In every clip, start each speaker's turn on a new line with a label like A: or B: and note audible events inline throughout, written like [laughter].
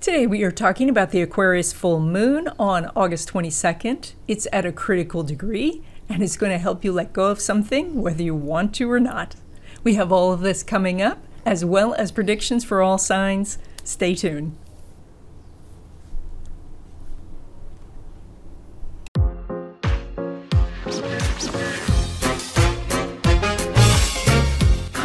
A: Today we are talking about the Aquarius full moon on August 22nd. It's at a critical degree and it's going to help you let go of something whether you want to or not. We have all of this coming up as well as predictions for all signs. Stay tuned.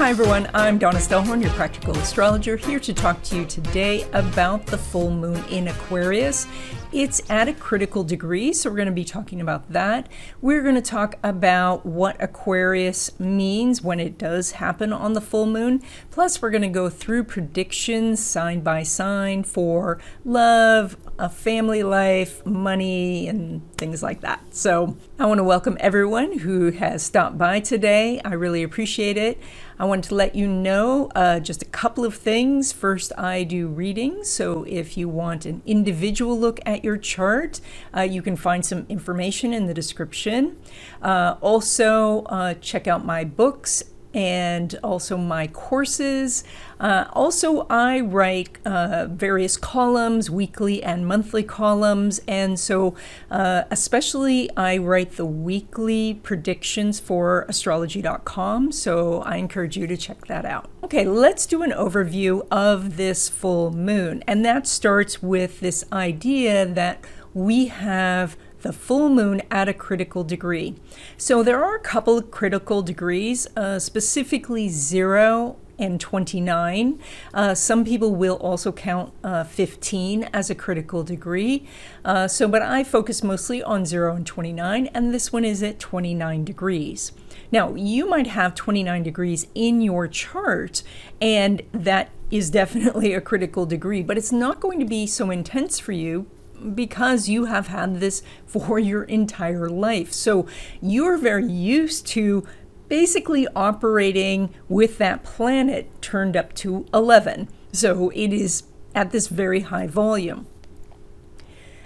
A: Hi everyone, I'm Donna Stellhorn, your practical astrologer, here to talk to you today about the full moon in Aquarius. It's at a critical degree, so we're going to be talking about that. We're going to talk about what Aquarius means when it does happen on the full moon. Plus, we're going to go through predictions sign by sign for love, a family life, money, and things like that. So, I want to welcome everyone who has stopped by today. I really appreciate it. I wanted to let you know uh, just a couple of things. First, I do readings, so if you want an individual look at your chart, uh, you can find some information in the description. Uh, also, uh, check out my books and also my courses. Uh, also, I write uh, various columns, weekly and monthly columns, and so uh, especially I write the weekly predictions for astrology.com. So I encourage you to check that out. Okay, let's do an overview of this full moon, and that starts with this idea that we have the full moon at a critical degree. So there are a couple of critical degrees, uh, specifically zero and 29. Uh, some people will also count uh, 15 as a critical degree. Uh, so, but I focus mostly on 0 and 29, and this one is at 29 degrees. Now, you might have 29 degrees in your chart, and that is definitely a critical degree, but it's not going to be so intense for you because you have had this for your entire life. So you're very used to basically operating with that planet turned up to 11. So it is at this very high volume.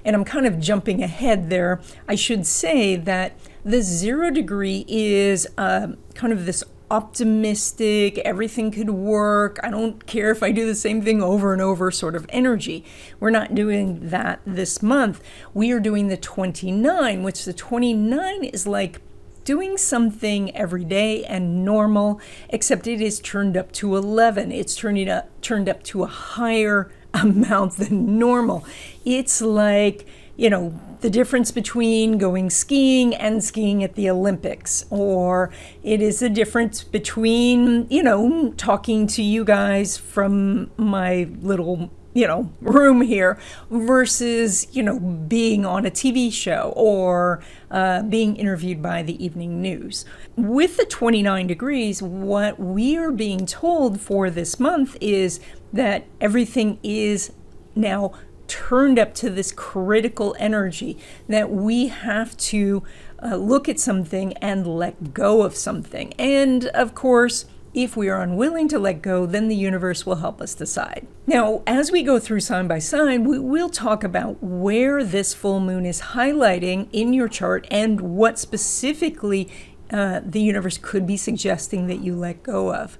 A: And I'm kind of jumping ahead there. I should say that the zero degree is uh, kind of this optimistic, everything could work, I don't care if I do the same thing over and over sort of energy. We're not doing that this month. We are doing the 29, which the 29 is like doing something every day and normal, except it is turned up to 11. It's turning up, turned up to a higher [laughs] amount than normal. It's like, you know, the difference between going skiing and skiing at the Olympics, or it is the difference between, you know, talking to you guys from my little you know, room here versus, you know, being on a TV show or uh, being interviewed by the evening news. With the 29 degrees, what we are being told for this month is that everything is now turned up to this critical energy that we have to uh, look at something and let go of something. And of course, if we are unwilling to let go, then the universe will help us decide. Now, as we go through sign by sign, we will talk about where this full moon is highlighting in your chart and what specifically uh, the universe could be suggesting that you let go of.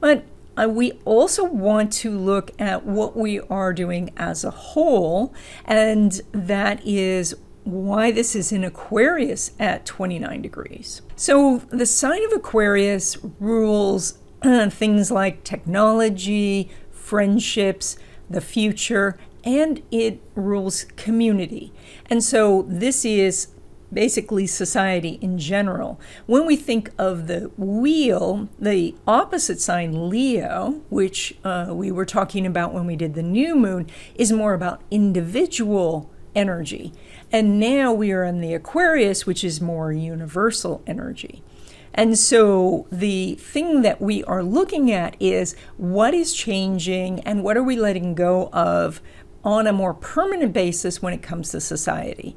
A: But uh, we also want to look at what we are doing as a whole, and that is why this is in Aquarius at 29 degrees. So, the sign of Aquarius rules [clears throat] things like technology, friendships, the future, and it rules community. And so, this is basically society in general. When we think of the wheel, the opposite sign, Leo, which uh, we were talking about when we did the new moon, is more about individual energy. And now we are in the Aquarius, which is more universal energy. And so the thing that we are looking at is what is changing and what are we letting go of on a more permanent basis when it comes to society.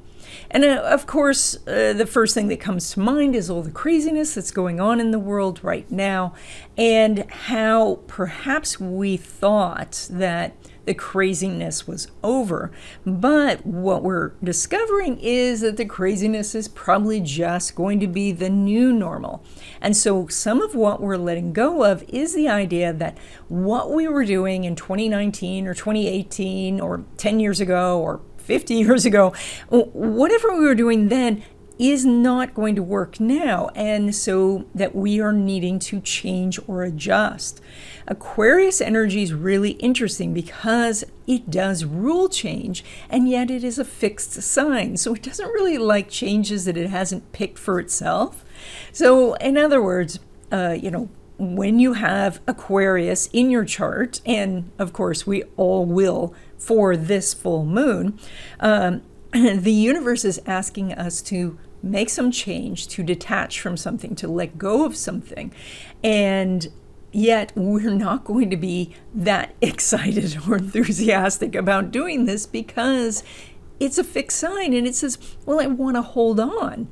A: And uh, of course, uh, the first thing that comes to mind is all the craziness that's going on in the world right now, and how perhaps we thought that the craziness was over. But what we're discovering is that the craziness is probably just going to be the new normal. And so some of what we're letting go of is the idea that what we were doing in 2019 or 2018 or 10 years ago or 50 years ago, whatever we were doing then is not going to work now, and so that we are needing to change or adjust. Aquarius energy is really interesting because it does rule change, and yet it is a fixed sign. So it doesn't really like changes that it hasn't picked for itself. So, in other words, uh, you know, when you have Aquarius in your chart, and of course we all will for this full moon, um, [clears throat] the universe is asking us to make some change, to detach from something, to let go of something. And yet, we're not going to be that [laughs] excited or enthusiastic about doing this because it's a fixed sign and it says, well, I want to hold on.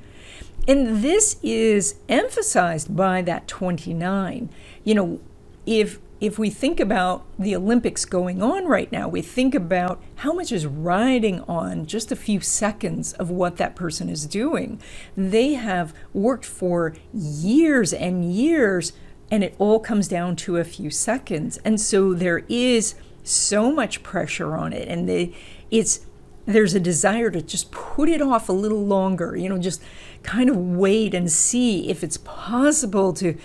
A: And this is emphasized by that 29. You know, if if we think about the Olympics going on right now, we think about how much is riding on just a few seconds of what that person is doing. They have worked for years and years, and it all comes down to a few seconds. And so there is so much pressure on it, and they, it's there's a desire to just put it off a little longer, you know, just kind of wait and see if it's possible to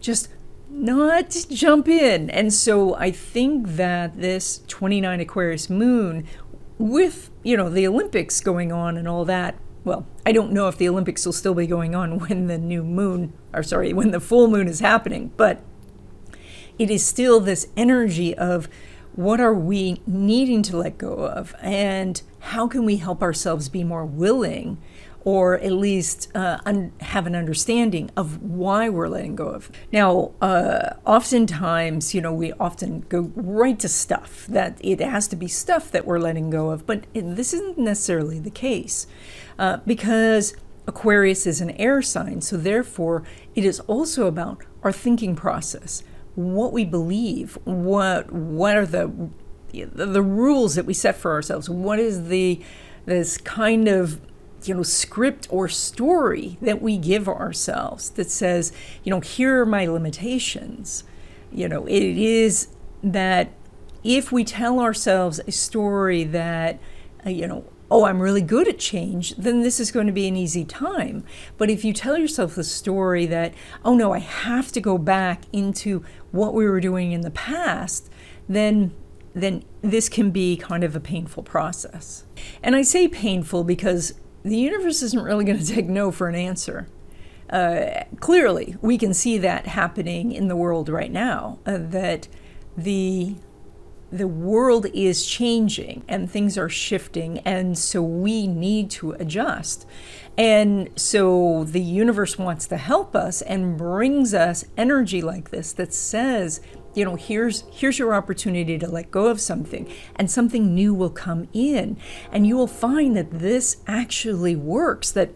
A: just not jump in. And so I think that this 29 Aquarius moon, with, you know, the Olympics going on and all that, well, I don't know if the Olympics will still be going on [laughs] when the new moon, or sorry, when the full moon is happening, but it is still this energy of what are we needing to let go of and how can we help ourselves be more willing or at least uh, un- have an understanding of why we're letting go of. Now, uh, oftentimes, you know, we often go right to stuff that it has to be stuff that we're letting go of, but it, this isn't necessarily the case uh, because Aquarius is an air sign, so therefore it is also about our thinking process, what we believe, what what are the the rules that we set for ourselves, what is the this kind of you know script or story that we give ourselves that says you know here are my limitations you know it is that if we tell ourselves a story that uh, you know oh i'm really good at change then this is going to be an easy time but if you tell yourself the story that oh no i have to go back into what we were doing in the past then then this can be kind of a painful process. And I say painful because the universe isn't really going [laughs] to take no for an answer. Uh, clearly, we can see that happening in the world right now. Uh, that the the world is changing and things are shifting, and so we need to adjust. And so the universe wants to help us and brings us energy like this that says, you know here's here's your opportunity to let go of something and something new will come in and you will find that this actually works that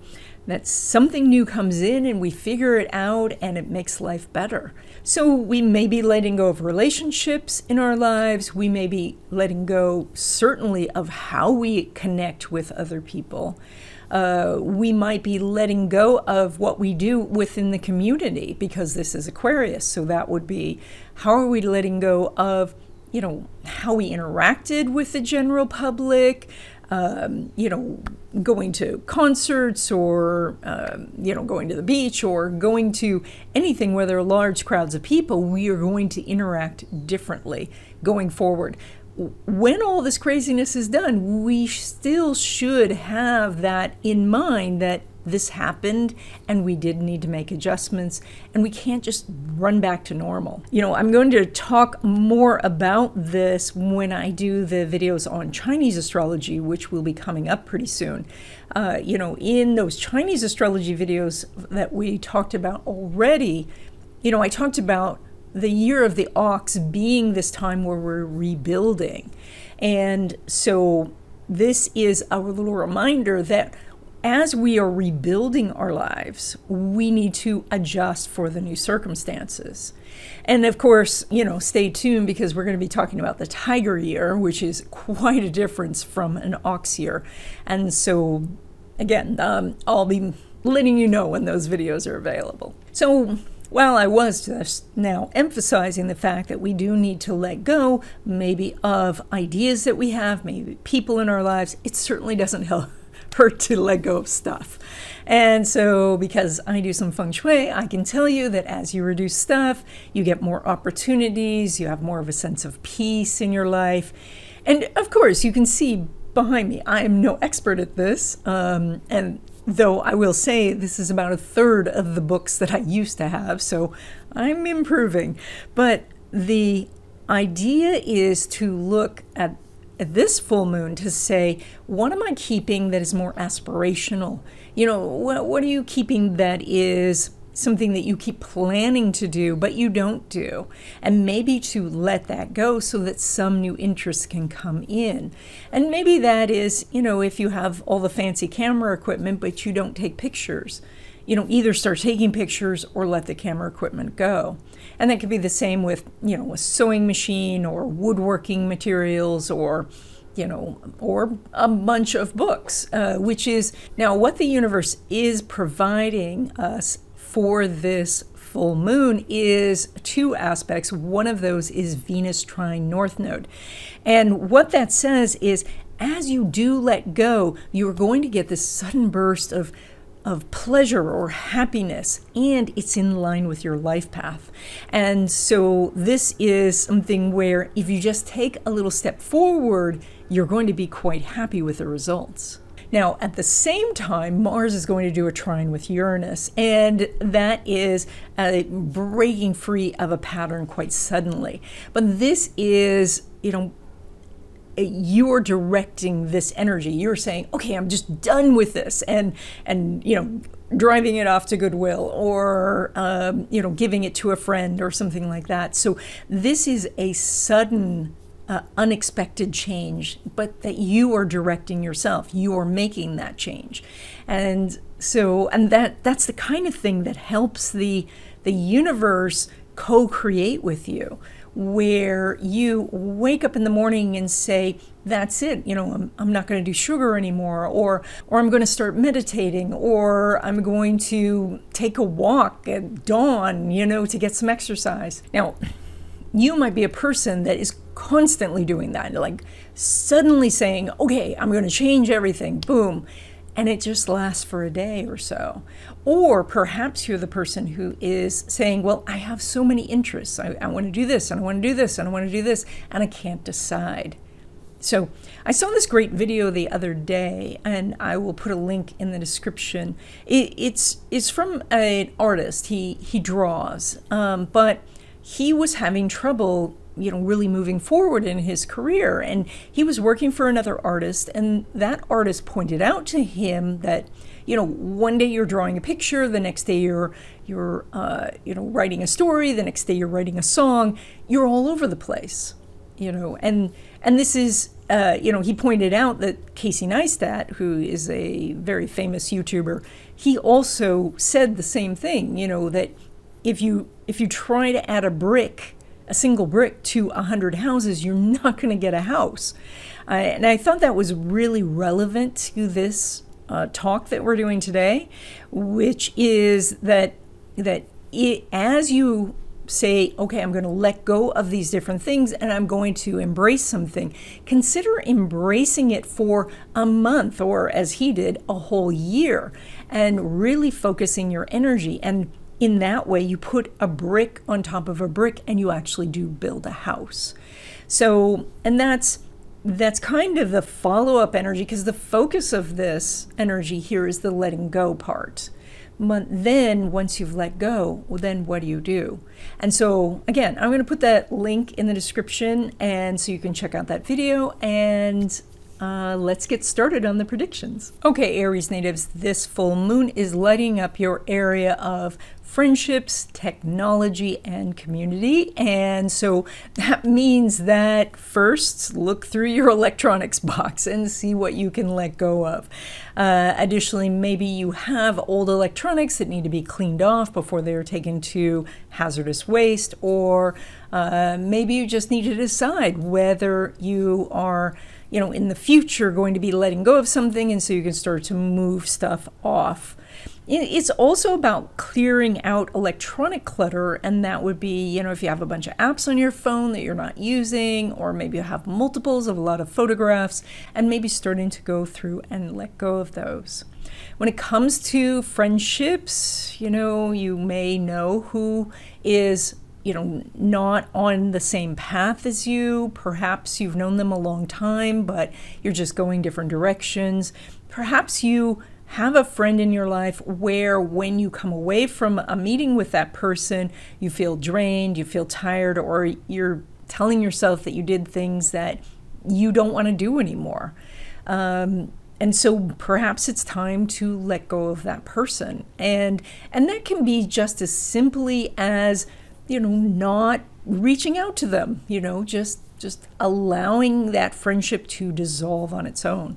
A: that something new comes in and we figure it out and it makes life better. So we may be letting go of relationships in our lives. We may be letting go, certainly, of how we connect with other people uh, we might be letting go of what we do within the community because this is Aquarius. So that would be how are we letting go of, you know, how we interacted with the general public, um, you know, going to concerts or, um, you know, going to the beach or going to anything where there are large crowds of people, we are going to interact differently going forward when all this craziness is done, we still should have that in mind that this happened and we did need to make adjustments and we can't just run back to normal. You know, I'm going to talk more about this when I do the videos on Chinese astrology, which will be coming up pretty soon. Uh, you know, in those Chinese astrology videos that we talked about already, you know, I talked about the year of the ox being this time where we're rebuilding. And so this is a little reminder that as we are rebuilding our lives, we need to adjust for the new circumstances. And of course, you know, stay tuned because we're going to be talking about the tiger year, which is quite a difference from an ox year. And so, again, um, I'll be letting you know when those videos are available. So, while I was just now emphasizing the fact that we do need to let go, maybe of ideas that we have, maybe people in our lives, it certainly doesn't help [laughs] hurt to let go of stuff. And so, because I do some feng shui, I can tell you that as you reduce stuff, you get more opportunities, you have more of a sense of peace in your life. And of course, you can see behind me, I am no expert at this. Um, and though I will say this is about a third of the books that I used to have, so I'm improving. But the idea is to look at this full moon to say, what am I keeping that is more aspirational? You know, what, what are you keeping that is something that you keep planning to do, but you don't do? And maybe to let that go so that some new interests can come in. And maybe that is, you know, if you have all the fancy camera equipment, but you don't take pictures you know, either start taking pictures or let the camera equipment go. And that could be the same with, you know, a sewing machine or woodworking materials or, you know, or a bunch of books, uh, which is now what the universe is providing us for this full moon is two aspects. One of those is Venus trine North Node. And what that says is as you do let go, you're going to get this sudden burst of of pleasure or happiness, and it's in line with your life path. And so, this is something where if you just take a little step forward, you're going to be quite happy with the results. Now, at the same time, Mars is going to do a trine with Uranus, and that is uh, breaking free of a pattern quite suddenly. But this is, you know, you're directing this energy you're saying okay i'm just done with this and and you know driving it off to goodwill or um, you know giving it to a friend or something like that so this is a sudden uh, unexpected change but that you are directing yourself. You are making that change. And so and that that's the kind of thing that helps the the universe co-create with you where you wake up in the morning and say, that's it, you know, I'm, I'm not going to do sugar anymore, or, or I'm going to start meditating, or I'm going to take a walk at dawn, you know, to get some exercise. Now, you might be a person that is constantly doing that, like suddenly saying, okay, I'm going to change everything, boom and it just lasts for a day or so. Or perhaps you're the person who is saying, Well, I have so many interests. I, I want to do this, and I want to do this, and I want to do this, and I can't decide. So I saw this great video the other day, and I will put a link in the description. It, it's it's from an artist. He he draws, um, but he was having trouble you know really moving forward in his career. And he was working for another artist and that artist pointed out to him that you know one day you're drawing a picture the next day you're you're uh, you know writing a story the next day you're writing a song you're all over the place you know. And and this is uh, you know he pointed out that casey neistat who is a very famous youtuber he also said the same thing you know that if you if you try to add a brick a single brick to a hundred houses, you're [laughs] not going to get a house. Uh, and I thought that was really relevant to this uh, talk that we're doing today, which is that that it, as you say, okay, I'm going to let go of these different things and I'm going to embrace something, consider embracing it for a month or, as he did, a whole year and really focusing your energy and in that way, you put a brick on top of a brick and you actually do build a house. So, and that's that's kind of the follow-up energy because the focus of this energy here is the letting go part. But then once you've let go, well, then what do you do? And so again, I'm going to put that link in the description and so you can check out that video and uh, let's get started on the predictions. Okay, Aries natives, this full moon is lighting up your area of friendships, technology, and community. And so that means that first look through your [laughs] electronics box and see what you can let go of. Uh, additionally, maybe you have old electronics that need to be cleaned off before they're taken to hazardous waste, or uh, maybe you just need to decide whether you are you know, in the future going to be letting go of something, and so you can start to move stuff off. It's also about clearing out electronic clutter, and that would be, you know, if you have a bunch of apps on your phone that you're not using, or maybe you have multiples of a lot of photographs, and maybe starting to go through and let go of those. When it comes to friendships, you know, you may know who is you know, not on the same path as you. Perhaps you've known them a long time, but you're just going different directions. Perhaps you have a friend in your life where when you come away from a meeting with that person, you feel drained, you feel tired, or you're telling yourself that you did things that you don't want to do anymore. Um, and so perhaps it's time to let go of that person and and that can be just as simply as you know, not reaching out to them, you know, just just allowing that friendship to dissolve on its own.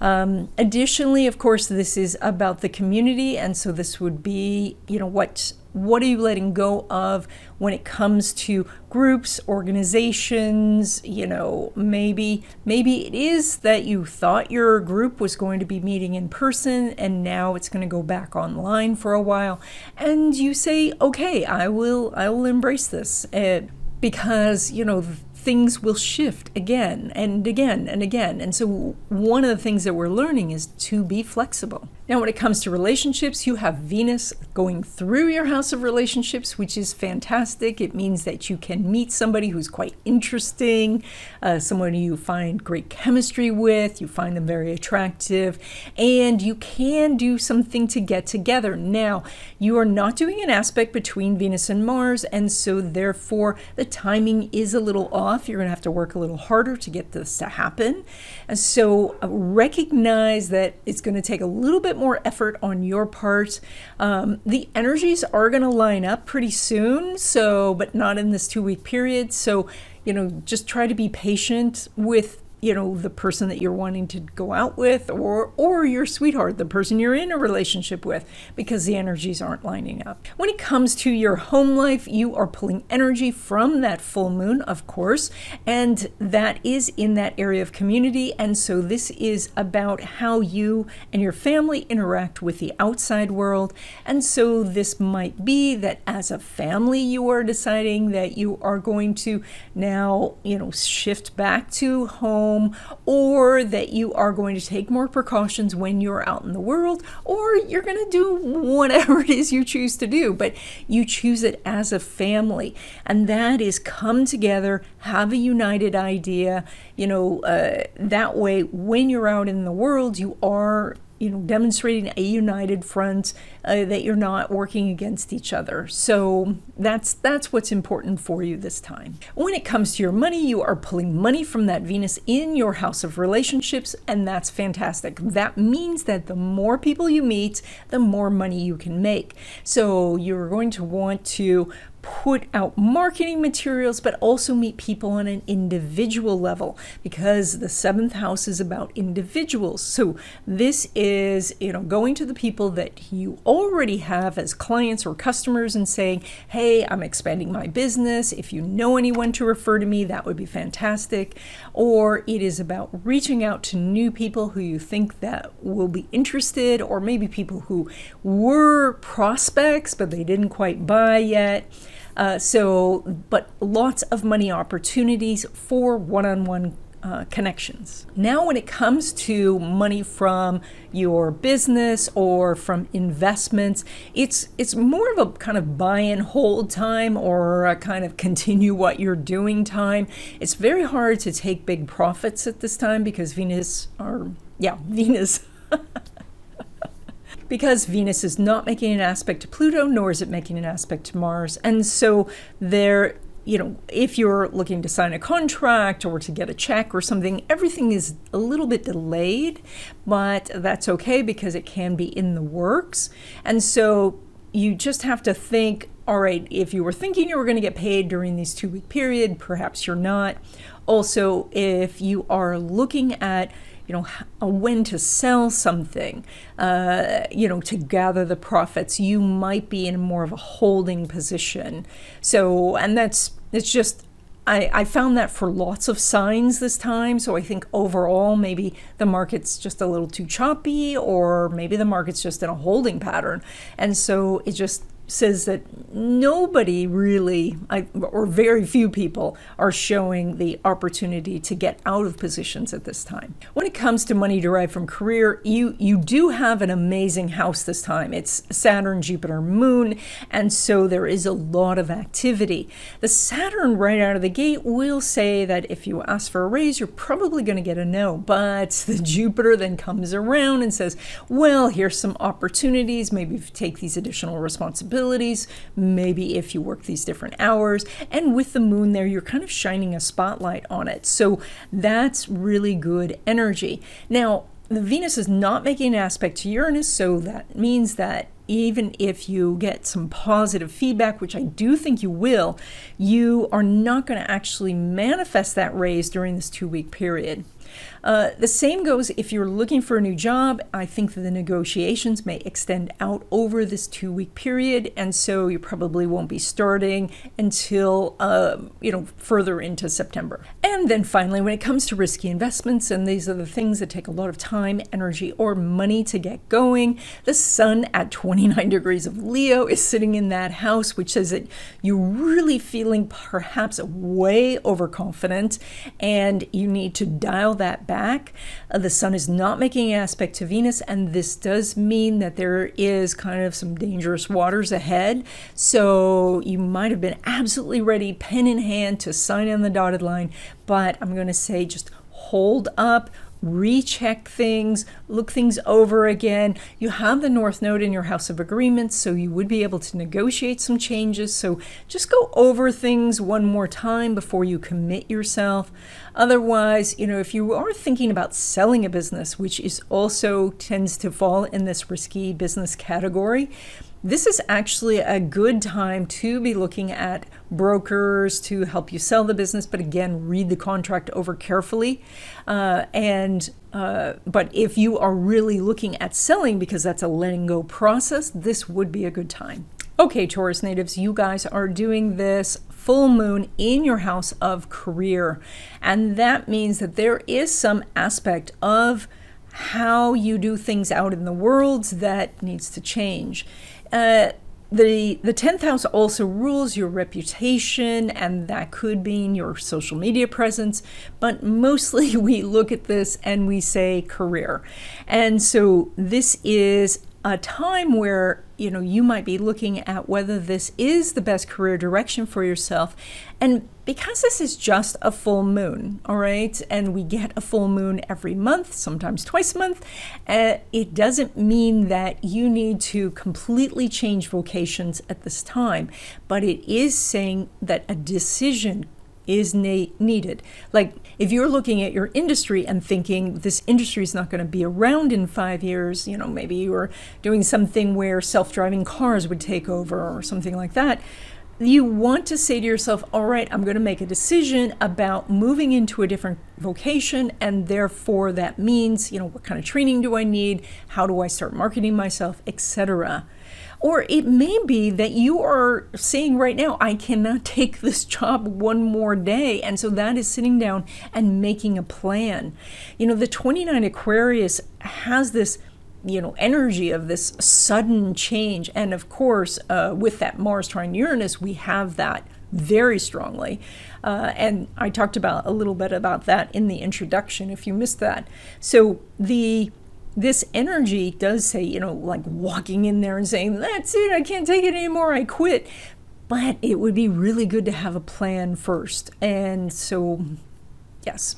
A: Um, additionally, of course, this is about the community, and so this would be, you know, what what are you letting go of when it comes to groups, organizations? You know, maybe maybe it is that you thought your group was going to be meeting in person, and now it's going to go back online for a while, and you say, okay, I will I will embrace this. Uh, because you know things will shift again and again and again. And so, one of the things that we're learning is to be flexible. Now, when it comes to relationships, you have Venus going through your house of relationships, which is fantastic. It means that you can meet somebody who's quite interesting, uh, someone you find great chemistry with, you find them very attractive, and you can do something to get together. Now, you are not doing an aspect between Venus and Mars, and so therefore the timing is a little off. You're going to have to work a little harder to get this to happen. And so uh, recognize that it's going to take a little bit more effort on your part. Um, the energies are going to line up pretty soon, so, but not in this two week period. So, you know, just try to be patient with you know the person that you're wanting to go out with or or your sweetheart the person you're in a relationship with because the energies aren't lining up. When it comes to your home life you are pulling energy from that full moon of course and that is in that area of community. And so this is about how you and your family interact with the outside world. And so this might be that as a family you are deciding that you are going to now you know shift back to home home, or that you are going to take more precautions when you're out in the world, or you're going to do [laughs] whatever it is you choose to do, but you choose it as a family. And that is come together, have a united idea. You know, uh, that way, when you're out in the world, you are you know, demonstrating a united front uh, that you're not working against each other. So that's that's what's important for you this time. When it comes to your money, you are pulling money from that Venus in your house of relationships, and that's fantastic. That means that the more people you meet, the more money you can make. So you're going to want to put out marketing materials, but also meet people on an individual level because the seventh house is about individuals. So this is, you know, going to the people that you already have as clients or customers and saying, hey, I'm expanding my business. If you know anyone to refer to me, that would be fantastic. Or it is about reaching out to new people who you think that will be interested, or maybe people who were prospects, but they didn't quite buy yet. Uh, so, but lots of money opportunities for one on one connections. Now, when it comes to money from your business or from investments, it's it's more of a kind of buy and hold time or a kind of continue what you're doing time. It's very hard to take big profits at this time because Venus or yeah [laughs] Venus. [laughs] because Venus is not making an aspect to Pluto, nor is it making an aspect to Mars. And so there you know, if you're looking to sign a contract or to get a check or something, everything is a little bit delayed, but that's okay because it can be in the works. And so you just have to think all right, if you were thinking you were going to get paid during these two week period, perhaps you're not. Also, if you are looking at you know when to sell something uh, you know to gather the profits you might be in more of a holding position so and that's it's just I, I found that for lots of signs this time. So I think overall, maybe the market's just a little too choppy, or maybe the market's just in a holding pattern. And so it just says that nobody really, or very few people, are showing the opportunity to get out of positions at this time. When it comes to money derived from career, you you do have an amazing house this time. It's Saturn, Jupiter, Moon, and so there is a lot of activity. The Saturn right out of the gate will say that if you ask for a raise, you're probably going to get a no. But [laughs] the Jupiter then comes around and says, well, here's some opportunities. Maybe take these additional responsibilities responsibilities, maybe if you work these different hours. And with the moon there, you're kind of shining a spotlight on it. So that's really good energy. Now, the Venus is not making an aspect to Uranus, so that means that even if you get some positive feedback, which I do think you will, you are not going to actually manifest that raise during this two week period. Uh, the same goes if you're looking for a new job. I think that the negotiations may extend out over this two week period, and so you probably won't be starting until uh, you know further into September. And then finally, when it comes to risky investments, and these are the things that take a lot of time, energy, or money to get going, the Sun at 29 [laughs] degrees of Leo is sitting in that house, which says that you're really feeling perhaps way overconfident, and you need to dial that back. Uh, the sun is not making an aspect to Venus, and this does mean that there is kind of some dangerous waters ahead. So you might have been absolutely ready, pen in hand, to sign on the dotted line, but I'm going to say just hold up recheck things, look things over again. You have the North Node in your House of Agreements, so you would be able to negotiate some changes. So just go over things one more time before you commit yourself. Otherwise, you know, if you are thinking about selling a business, which is also tends to fall in this risky business category, this is actually a good time to be looking at brokers to help you sell the business. But again, read the contract over carefully. Uh, and uh, but if you are really looking at selling because that's a letting go process, this would be a good time. Okay, Taurus natives, you guys are doing this full moon in your house of career. And that means that there is some aspect of how you do things out in the world that needs to change. Uh, the the 10th house also rules your reputation and that could mean your social media presence but mostly [laughs] we look at this and we say career. And so this is a time where you know you might be looking at whether this is the best career direction for yourself. And because this is just a full moon all right and we get a full moon every month sometimes twice a month uh, it doesn't mean that you need to completely change vocations at this time. But it is saying that a decision is na- needed. Like if you're looking at your industry and thinking this industry is not going to be around in five years, you know, maybe you are doing something where self driving cars would take over or something like that. You want to say to yourself, all right, I'm going to make a decision about moving into a different vocation, and therefore that means, you know, what kind of training do I need? How do I start marketing myself, etc. Or it may be that you are saying right now, I cannot [laughs] take this job one more day. And so that is sitting down and making a plan. You know, the 29 Aquarius has this you know energy of this sudden change and of course uh, with that mars trine uranus we have that very strongly uh, and i talked about a little bit about that in the introduction if you missed that so the this energy does say, you know, like walking in there and saying, that's it, I can't take it anymore, I quit. But it would be really good to have a plan first. And so, yes,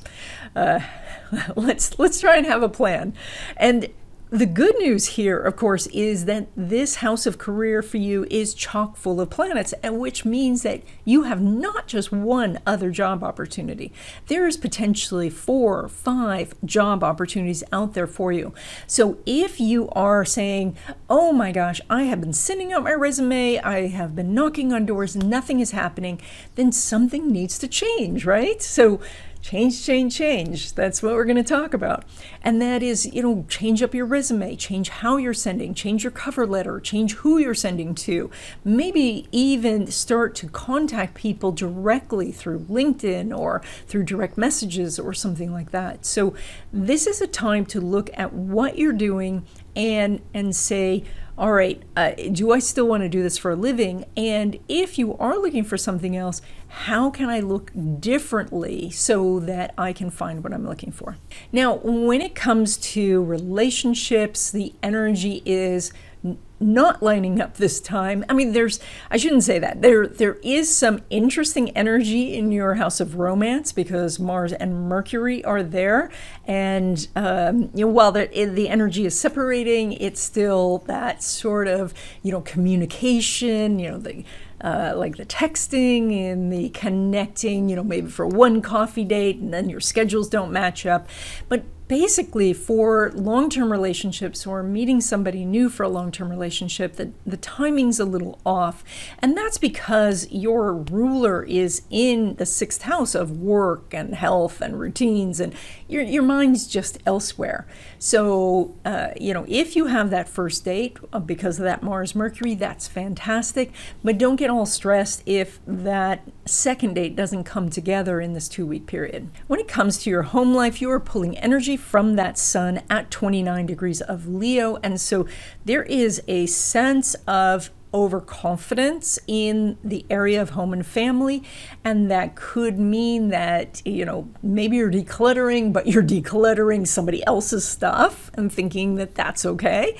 A: uh, [laughs] let's let's try and have a plan. And The good news here, of course, is that this house of career for you is chock full of planets, and which means that you have not just one other job opportunity. There is potentially four, five job opportunities out there for you. So if you are saying, "Oh my gosh, I have been sending out my resume, I have been knocking on doors, nothing is happening," then something needs to change, right? So change, change, change. That's what we're going to talk about. And that is, you know, change up your resume, change how you're sending, change your cover letter, change who you're sending to. Maybe even start to contact people directly through LinkedIn or through direct messages or something like that. So this is a time to look at what you're doing and and say all right, uh, do I still want to do this for a living? And if you are looking for something else, how can I look differently so that I can find what I'm looking for? Now, when it comes to relationships, the energy is not lining up this time. I mean, there's I shouldn't say that. There there is some interesting energy in your house of romance because Mars and Mercury are there, and um, you know while the the energy is separating, it's still that sort of you know communication. You know the uh, like the texting and the connecting, you know, maybe for one coffee date and then your schedules don't match up. But basically for long-term relationships or meeting somebody new for a long-term relationship the, the timing's a little off. And that's because your ruler is in the sixth house of work and health and routines and your, your mind's just elsewhere. So uh, you know if you have that first date uh, because of that mars mercury that's fantastic. But don't get all stressed if that second date doesn't come together in this two week period. When it comes to your home life you are pulling energy energy from that sun at 29 degrees of Leo. And so there is a sense of overconfidence in the area of home and family. And that could mean that you know maybe you're decluttering but you're [laughs] decluttering somebody else's stuff. And thinking that that's okay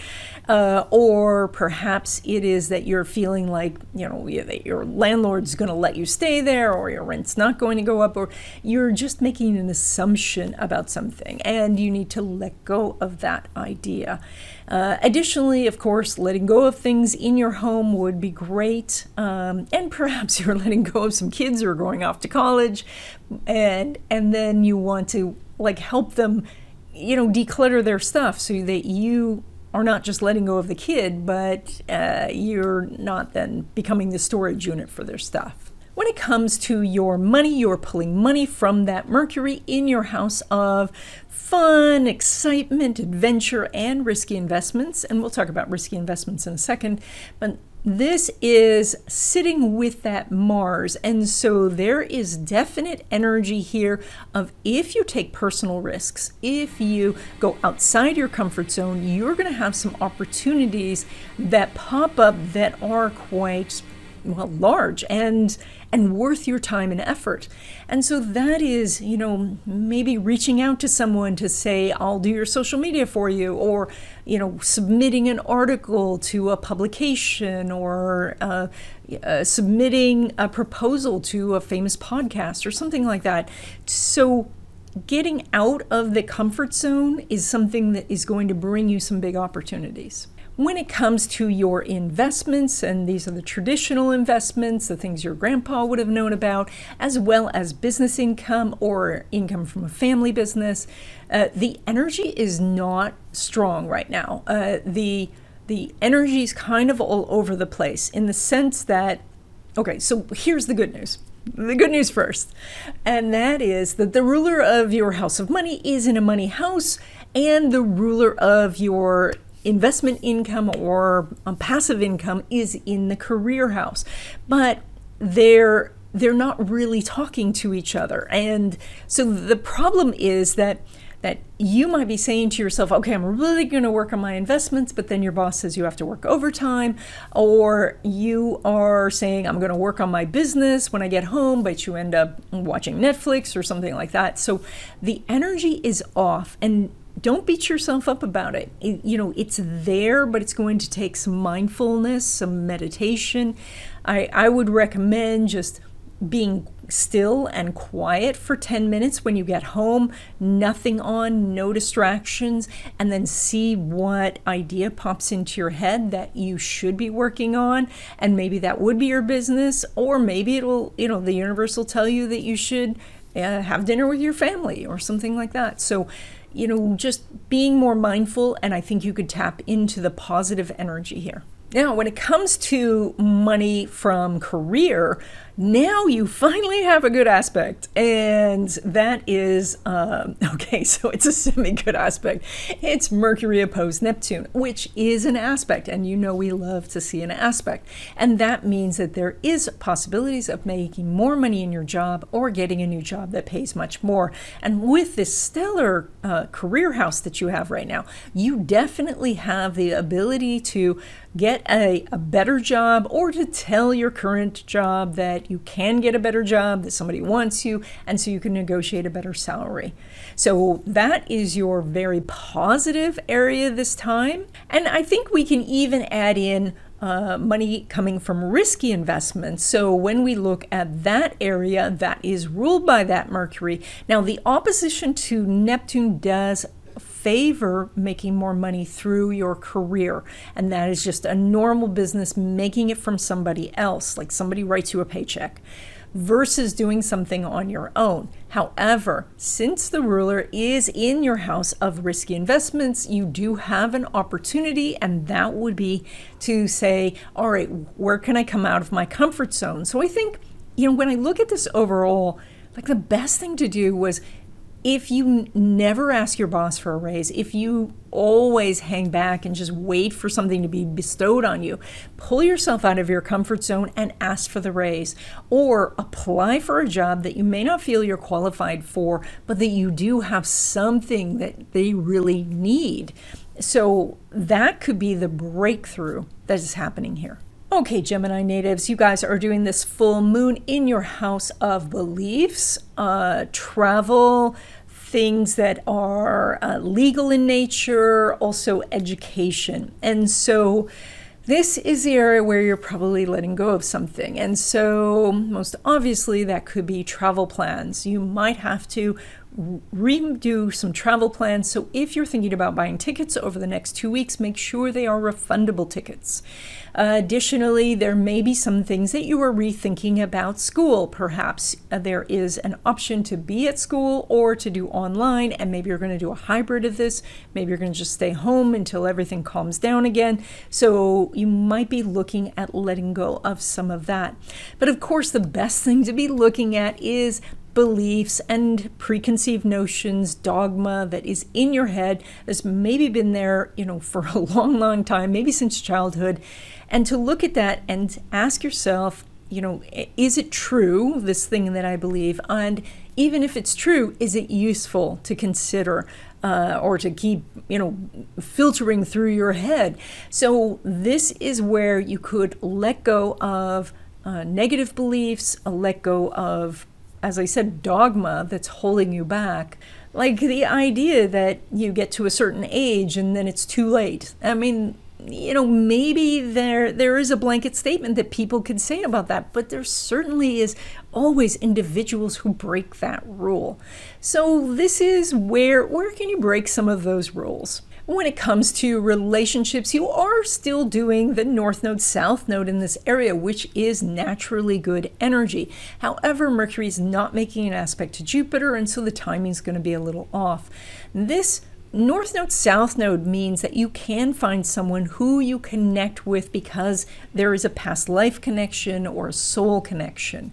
A: uh, or perhaps it is that you're feeling like you know that your landlord's going to let you stay there or your rent's not going to go up or you're just making an assumption about something and you need to let go of that idea. Uh, additionally of course letting go of things in your home would be great um, and perhaps [laughs] you're letting go of some kids who are going off to college and and then you want to like help them you know declutter their stuff so that you are not just letting go of the kid, but uh, you're not then becoming the storage unit for their stuff. When it comes to your money, you're pulling money from that Mercury in your house of fun, excitement, adventure, and risky investments. And we'll talk about risky investments in a second. But this is sitting with that Mars. And so there is definite energy here of if you take personal risks, if you go outside your comfort zone, you're going to have some opportunities that pop up that are quite well large and and worth your time and effort. And so that is, you know, maybe reaching out to someone to say, I'll do your social media for you, or, you know, submitting an article to a publication, or uh, uh, submitting a proposal to a famous podcast, or something like that. So getting out of the comfort zone is something that is going to bring you some big opportunities. When it comes to your investments, and these are the traditional investments, the things your grandpa would have known about, as well as business income or income from a family business, uh, the energy is not strong right now. Uh, the the energy is kind of all over the place in the sense that, okay, so here's the good news the good news first, and that is that the ruler of your house of money is in a money house, and the ruler of your investment income or um, passive income is in the career house, but they're they're not really talking to each other. And so the problem is that that you might be saying to yourself, okay, I'm really going to work on my investments, but then your boss says you have to work overtime, or you are saying, I'm going to work on my business when I get home, but you end up watching Netflix or something like that. So the energy is off, and don't beat yourself up about it. it. You know, it's there, but it's going to take some mindfulness, some meditation. I, I would recommend just being still and quiet for 10 minutes when you get home, nothing on, no distractions, and then see what idea pops into your head that you should be working on. And maybe that would be your business, or maybe it'll, you know, the universe will tell you that you should uh, have dinner with your family or something like that. So, you know, just being more mindful, and I think you could tap into the positive energy here. Now, when it comes to money from career, now you finally have a good aspect. And that is, um, [laughs] okay, so it's a semi good aspect. It's Mercury opposed Neptune, which is an aspect. And you know we love to see an aspect. And that means that there is possibilities of making more money in your job or getting a new job that pays much more. And with this stellar uh, career house that you have right now, you definitely have the ability to get a, a better job or to tell your current job that you can get a better job, that somebody wants you, and so you can negotiate a better salary. So that is your very positive area this time. And I think we can even add in uh, money coming from risky investments. So when we look at that area that is ruled by that Mercury, now the opposition to Neptune does favor making more money through your career. And that is just a normal business making it from somebody else, like somebody writes you a paycheck, versus doing something on your own. However, since the ruler is in your house of risky investments, you do have an opportunity, and that would be to say, all right, where can I come out of my comfort zone? So I think, you know, when I look at this overall, like the best thing to do was if you never ask your boss for a raise, if you always hang back and just wait for something to be bestowed on you, pull yourself out of your comfort zone and ask for the raise. Or apply for a job that you may not feel you're qualified for, but that you do have something that they really need. So that could be the breakthrough that is happening here. Okay, Gemini natives, you guys are doing this full moon in your house of beliefs, uh, travel, things that are uh, legal in nature, also education. And so this is the area where you're probably letting go of something. And so, most obviously, that could be travel plans. You might have to redo some travel plans. So, if you're thinking about buying tickets over the next two weeks, make sure they are refundable tickets. Additionally, there may be some things that you are rethinking about school. Perhaps uh, there is an option to be at school or to do online, and maybe you're going to do a hybrid of this. Maybe you're going to just stay home until everything calms down again. So, you might be looking at letting go of some of that. But of course, the best thing to be looking at is beliefs and preconceived notions, dogma that is in your head that's maybe been there, you know, for a [laughs] long, long time, maybe since childhood, and to look at that and ask yourself, you know, is it true, this thing that I believe? And even if it's true, is it useful to consider uh, or to keep, you know, filtering through your head? So this is where you could let go of uh, negative beliefs, uh, let go of as I said, dogma that's holding you back. Like the idea that you get to a certain age and then it's too late. I mean, you know, maybe there there is a blanket statement that people could say about that, but there certainly is always individuals who break that rule. So this is where where can you break some of those rules? When it comes to relationships, you are still doing the North Node, South Node in this area, which is naturally good energy. However, Mercury is not making an aspect to Jupiter, and so the timing is going to be a little off. This North Node, South Node means that you can find someone who you connect with because there is a past life connection or a soul connection.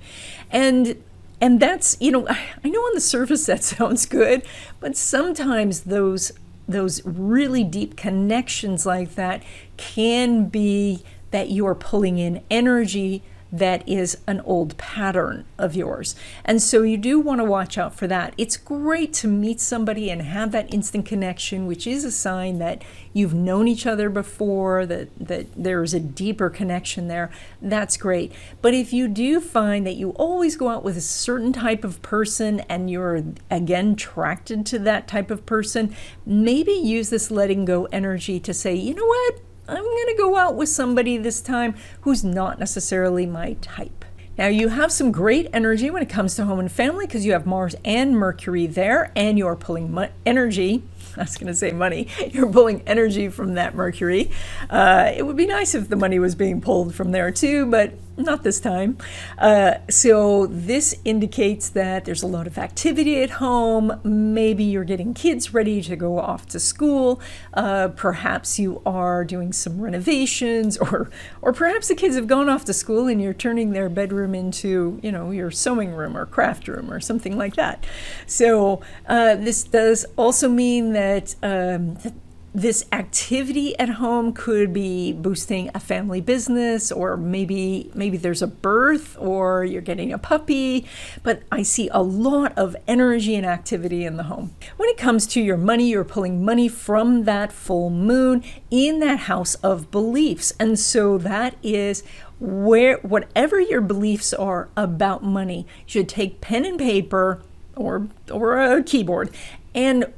A: And and that's, you know, [sighs] I know on the surface that [laughs] sounds good, but sometimes those those really deep connections like that can be that you're pulling in energy that is an old pattern of yours. And so you do want to watch out for that. It's great to meet somebody and have that instant connection, which is a sign that you've known each other before, that, that there's a deeper connection there. That's great. But if you do find that you always go out with a certain type of person and you're again attracted to that type of person, maybe use this letting go energy to say, you know what? I'm going to go out with somebody this time who's not necessarily my type. Now, you have some great energy when it comes to home and family because you have Mars and Mercury there, and you're pulling energy. [laughs] I was going to say money. [laughs] You're pulling energy from that Mercury. Uh, it would be nice if the money was being pulled from there too, but not this time. Uh, so this indicates that there's a lot of activity at home. Maybe you're getting kids ready to go off to school. Uh, perhaps you are doing some renovations, [laughs] or or perhaps the kids have gone off to school and you're turning their bedroom into you know your sewing room or craft room or something like that. So uh, this does also mean that, um, that this activity at home could be boosting a family business or maybe maybe there's a birth or you're getting a puppy but i see a lot of energy and activity in the home. When it comes to your money you're pulling money from that full moon in that house of beliefs. And so that is where whatever your beliefs are about money you should take pen and paper or or a keyboard and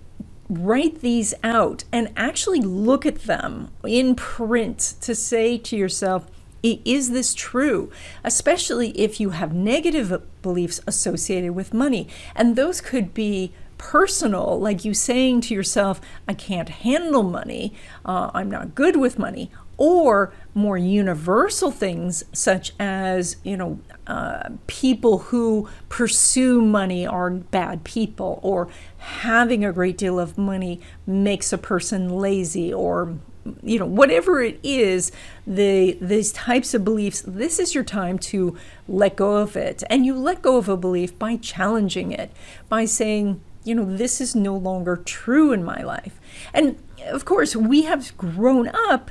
A: write these out and actually look at them in print to say to yourself, is this true? Especially if you have negative beliefs associated with money. And those could be personal, like you saying to yourself, I can't handle money, uh, I'm not good with money, or more universal things such as, you know, uh, people who pursue money are bad people, or having a great deal of money makes a person lazy, or you know whatever it is the these types of beliefs this is your time to let go of it. And you let go of a belief by challenging it by saying you know this is no longer true in my life. And of course we have grown up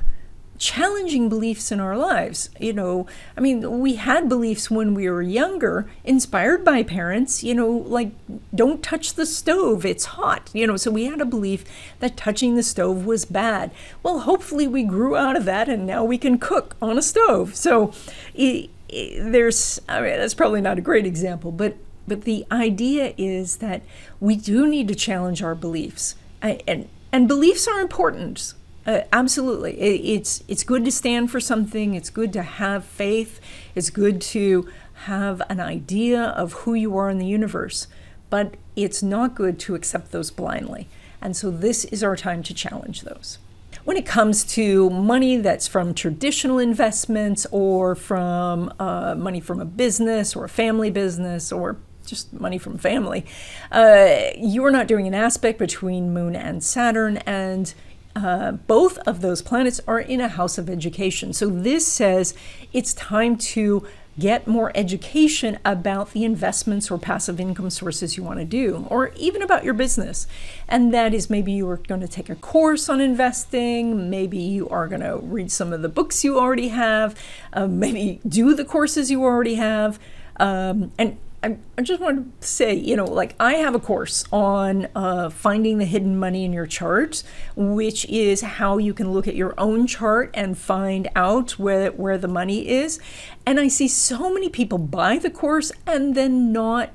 A: challenging beliefs in our lives. You know, I mean, we had beliefs when we were younger, inspired by parents, you know, like, don't touch the stove, it's hot. You know, so we had a belief that touching the stove was bad. Well, hopefully we grew out of that and now we can cook on a stove. So it, it, there's, I mean, that's probably not a great example, but but the idea is that we do need to challenge our beliefs. I, and and beliefs are important uh, absolutely, it, it's it's good to stand for something. It's good to have faith. It's good to have an idea of who you are in the universe, but it's not good to accept those blindly. And so this is our time to challenge those. When it comes to money that's from traditional investments or from uh, money from a business or a family business or just money from family, uh, you're not doing an aspect between Moon and Saturn, and uh, both of those planets are in a house of education. So this says it's time to get more education about the investments or passive income sources you want to do, or even about your business. And that is maybe you are going to take a course on investing, maybe you are going to read some of the books you already have, uh, maybe do the courses you already have. Um, and I, I just want to say, you know, like I have a course on uh, finding the hidden money in your chart, which is how you can look at your own chart and find out where, where the money is. And I see so many people buy the course and then not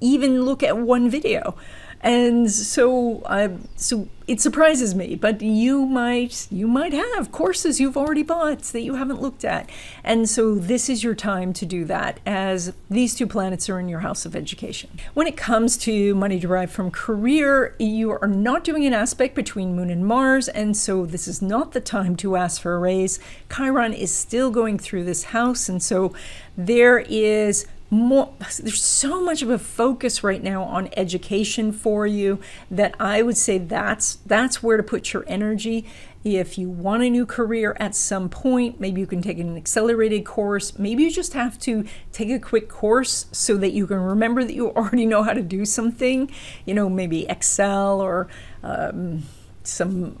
A: even look at one video and so uh, so it surprises me but you might you might have courses you've already bought that you haven't looked at. And so this is your time to do that as these two planets are in your house of education. When it comes to money derived from career you are not doing an aspect between moon and mars and so this is not the time to ask for a raise. Chiron is still going through this house and so there is more there's so much of a focus right now on education for you that I would say that's that's where to put your energy. If you want a new career at some point, maybe you can take an accelerated course. Maybe you just have to take a quick course so that you can remember that you [laughs] already know how to do something. You know, maybe Excel or um, some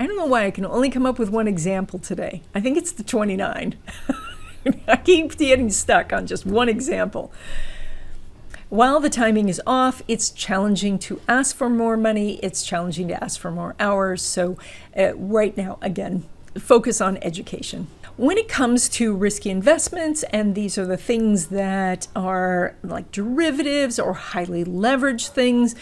A: I don't know why I can only come up with one example today. I think it's the 29. [laughs] [laughs] I keep getting stuck on just one example. While the timing is off, it's challenging to ask for more money. It's challenging to ask for more hours. So, uh, right now, again, focus on education. When it comes to risky investments, and these are the things that are like derivatives or highly leveraged things,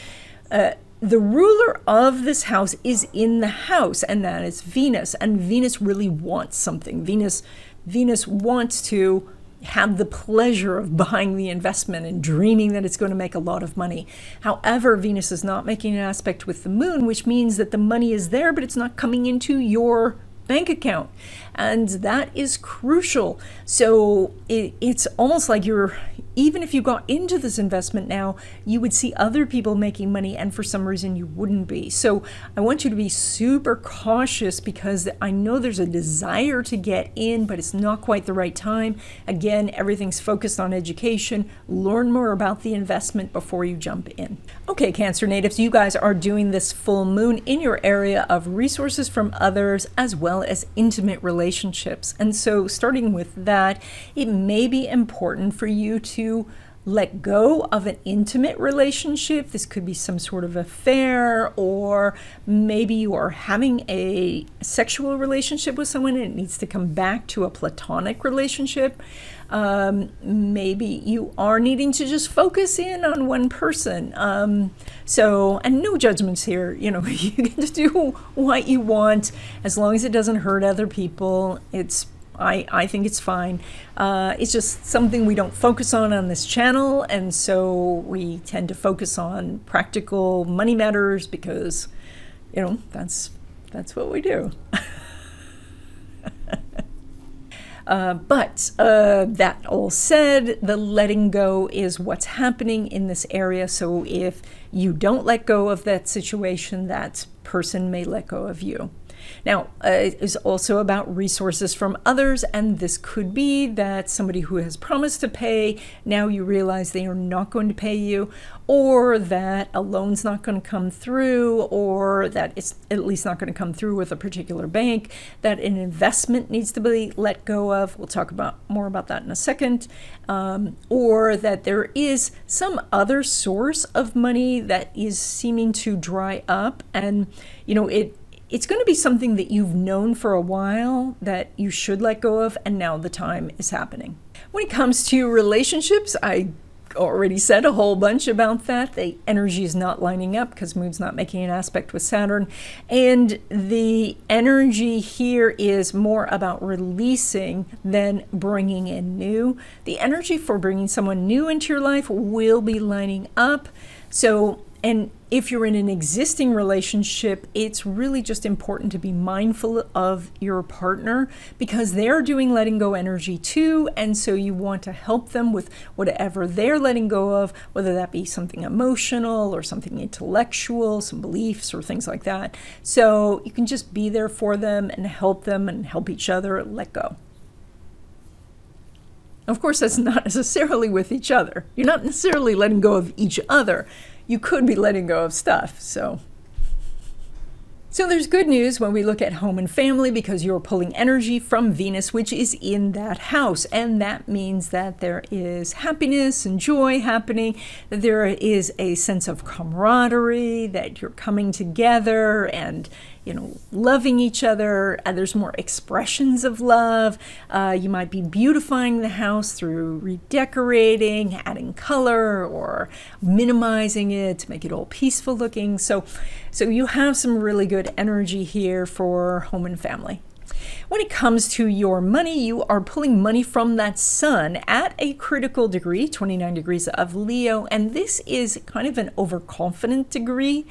A: uh, the ruler of this house is in the house, and that is Venus. And Venus really wants something. Venus Venus wants to have the pleasure of buying the investment and dreaming that it's going to make a lot of money. However, Venus is not making an aspect with the moon, which means that the money is there, but it's not coming into your bank account. And that is crucial. So it, it's almost like you're, even if you got into this investment now, you would see other people making money, and for some reason you wouldn't be. So I want you to be super cautious because I know there's a desire to get in, but it's not quite the right time. Again, everything's focused on education. Learn more about the investment before you jump in. Okay, Cancer natives, you guys are doing this full moon in your area of resources from others as well as intimate relationships. And so, starting with that, it may be important for you to let go of an intimate relationship. This could be some sort of affair, or maybe you are having a sexual relationship with someone and it needs to come back to a platonic relationship. Um, maybe you are needing to just focus in on one person. Um, so, and no judgments here. [laughs] You know, you can just do what you want as long as it doesn't hurt other people. It's I, I think it's fine. Uh, it's just something we don't focus on on this channel, and so we tend to focus on practical money matters because, you know, that's that's what we do. [laughs] Uh, but uh, that all said, the letting go is what's happening in this area. So if you don't let go of that situation, that person may let go of you. Now, uh, it is also about resources from others, and this could be that somebody who has promised to pay, now you realize they are not going to pay you, or that a loan's not going to come through, or that it's at least not going to come through with a particular bank, that an investment needs to be let go of. We'll talk about more about that in a second. Um, or that there is some other source of money that is seeming to dry up, and you know it it's going to be something that you've known for a while that you should let go of, and now the time is happening. When it comes to relationships, I already said a whole bunch about that. The energy is not lining up because Moon's not making an aspect with Saturn. And the energy here is more about releasing than bringing in new. The energy for bringing someone new into your life will be lining up. So and if you're in an existing relationship, it's really just important to be mindful of your partner because they're doing letting go energy too. And so you want to help them with whatever they're letting go of, whether that be something emotional or something intellectual, some beliefs or things like that. So you can just be there for them and help them and help each other let go. Of course, that's not [laughs] necessarily with each other. You're not necessarily letting go of each other you could be letting go of stuff. So so there's good news when we look at home and family because you're pulling energy from Venus, which is in that house. And that means that there is happiness and joy happening, that there is a sense of camaraderie, that you're coming together and you know, loving each other. Uh, there's more expressions of love. Uh, you might be beautifying the house through redecorating, adding color, or minimizing it to make it all peaceful looking. So, so you have some really good energy here for home and family. When it comes to your money, you are pulling money from that sun at a critical degree, 29 degrees of Leo, and this is kind of an overconfident degree,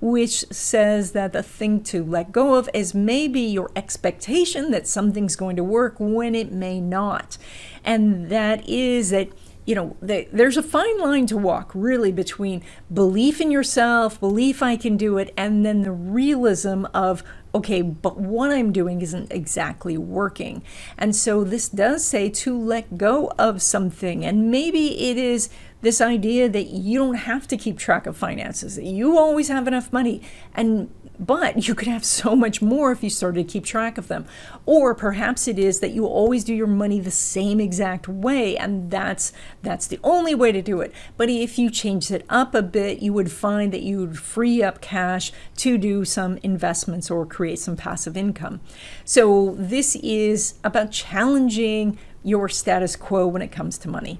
A: which says that the thing to let go of is maybe your expectation that something's going to work when it may not. And that is that you know, there's a fine line to walk really between belief in yourself, belief I can do it, and then the realism of okay, but what I'm doing isn't exactly working. And so this does say to let go of something. And maybe it is this idea that you don't have to keep track of finances, that you always have enough money. And but you could have so much more if you started to keep track of them. Or perhaps it is that you always do your money the same exact way and that's that's the only way to do it. But if you changed it up a bit, you would find that you would free up cash to do some investments or create some passive income. So this is about challenging your status quo when it comes to money.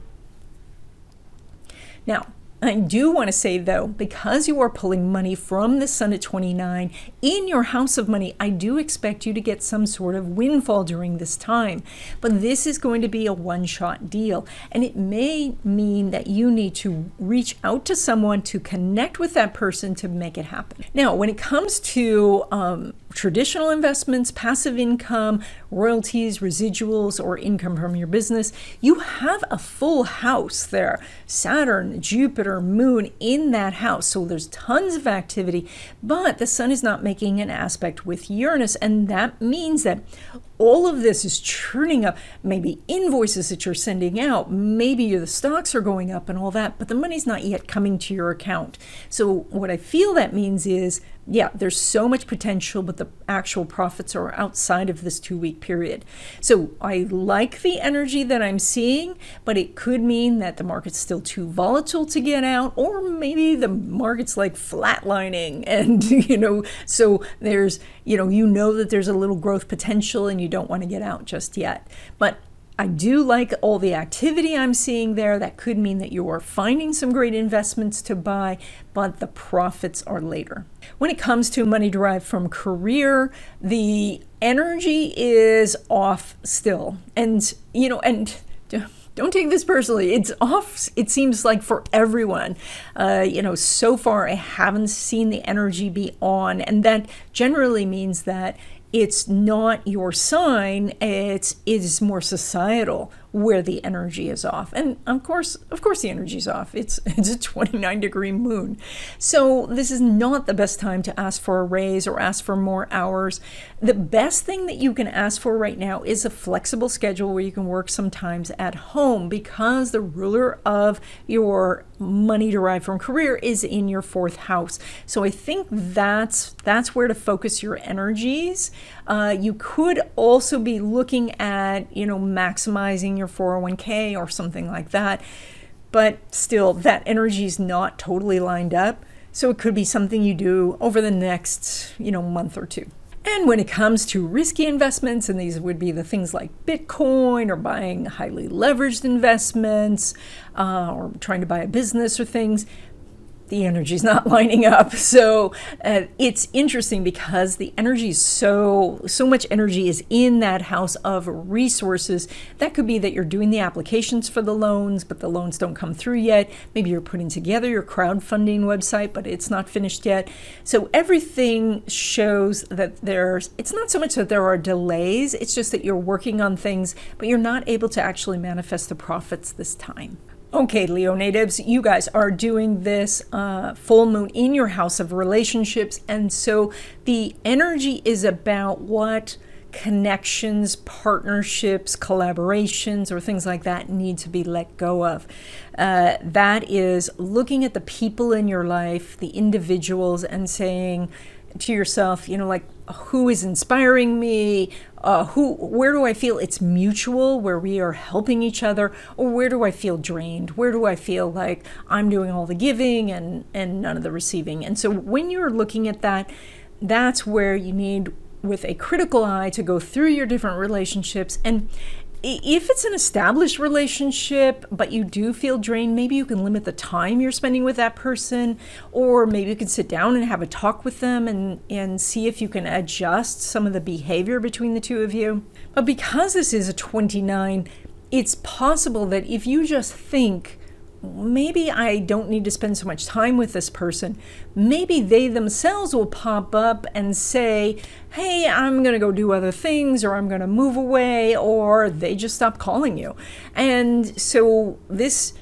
A: Now, I do want to say though, because you are pulling money from the sun at 29 in your house of money, I do expect you to get some sort of windfall during this time. But this is going to be a one shot deal. And it may mean that you need to reach out to someone to connect with that person to make it happen. Now, when it comes to um, traditional investments, passive income, royalties, residuals, or income from your business, you have a full house there Saturn, Jupiter, Moon in that house. So there's tons of activity, but the sun is not making an aspect with Uranus. And that means that all of this is churning up maybe invoices that you're sending out maybe the stocks are going up and all that but the money's not yet coming to your account so what i feel that means is yeah, there's so much potential, but the actual profits are outside of this two week period. So I like the energy that I'm seeing, but it could mean that the market's still too volatile to get out, or maybe the market's like flatlining. [laughs] And, you know, so there's, you know, you know that there's a little growth potential and you don't want to get out just yet. But I do like all the activity I'm seeing there. That could mean that you are finding some great investments to buy, but the profits are later. When it comes to money derived from career, the energy is off still. And, you know, and [laughs] don't take this personally. It's off, it seems like for everyone. Uh, you know, so far I haven't seen the energy be on. And that generally means that it's not your sign it's it is more societal where the energy is off. And of course of course the energy is off. It's [laughs] it's a 29 degree moon. So this is not the best time to ask for a raise or ask for more hours. The best thing that you can ask for right now is a flexible schedule where you can work sometimes at home because the ruler of your money derived from career is in your fourth house. So i think that's that's where to focus your energies uh, you could also be looking at, you know, maximizing your 401k or something like that. But still, that energy is not totally lined up. So it could be something you do over the next, you know, month or two. And when it comes to risky investments, and these would be the things like Bitcoin or buying highly leveraged investments uh, or trying to buy a business or things, the energy is not [laughs] lining up. So uh, it's interesting because the energy is so so much energy is in that house of resources. That could be that you're doing the applications for the loans, but the loans don't come through yet. Maybe you're putting together your crowdfunding website, but it's not finished yet. So everything shows that there's it's not so much that there are delays, it's just that you're working on things, but you're not able to actually manifest the profits this time. Okay, Leo natives, you guys are doing this uh, full moon in your house of relationships. And so the energy is about what connections, partnerships, collaborations, or things like that need to be let go of. Uh, that is looking at the people in your life, the individuals, and saying, to yourself, you know, like who is inspiring me? Uh, who, where do I feel it's mutual, where we are helping each other, or where do I feel drained? Where do I feel like I'm doing all the giving and and none of the receiving? And so when you're looking at that, that's where you need with a critical eye to go through your different relationships and if it's an established relationship, but you do feel drained, maybe you can limit the time you're spending with that person, or maybe you can sit down and have a talk with them and, and see if you can adjust some of the behavior between the two of you. But because this is a 29, it's possible that if you just think, maybe I don't need to spend so much time with this person. Maybe they themselves will pop up and say, hey, I'm going to go do other things, or I'm going to move away, or they just stop calling you. And so, this,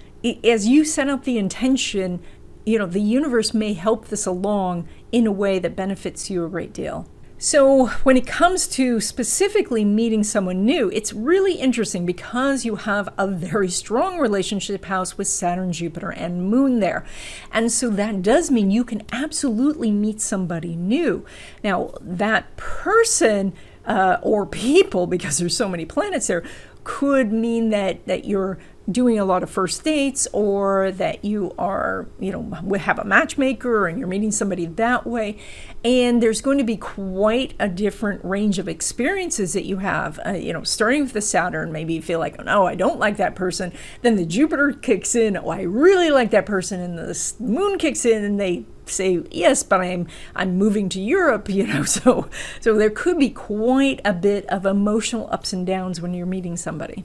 A: as you set up the intention, you know, the universe may help this along in a way that benefits you a great deal. So, when it comes to specifically meeting someone new, it's really interesting because you have a very strong relationship house with Saturn, Jupiter, and Moon there. And so that does mean you can absolutely meet somebody new. Now, that person uh, or people, [laughs] because there's so many planets there, could mean that that you're doing a lot of first dates or that you are, you know, have a matchmaker and you're meeting somebody that way. And there's going to be quite a different range of experiences that you have. Uh, you know, starting with the Saturn, maybe you feel like, oh no, I don't like that person. Then the Jupiter kicks in, oh, I really like that person. And the moon kicks in and they say yes but i'm i'm moving to europe [laughs] you know so so there could be quite a bit of emotional ups and downs when you're meeting somebody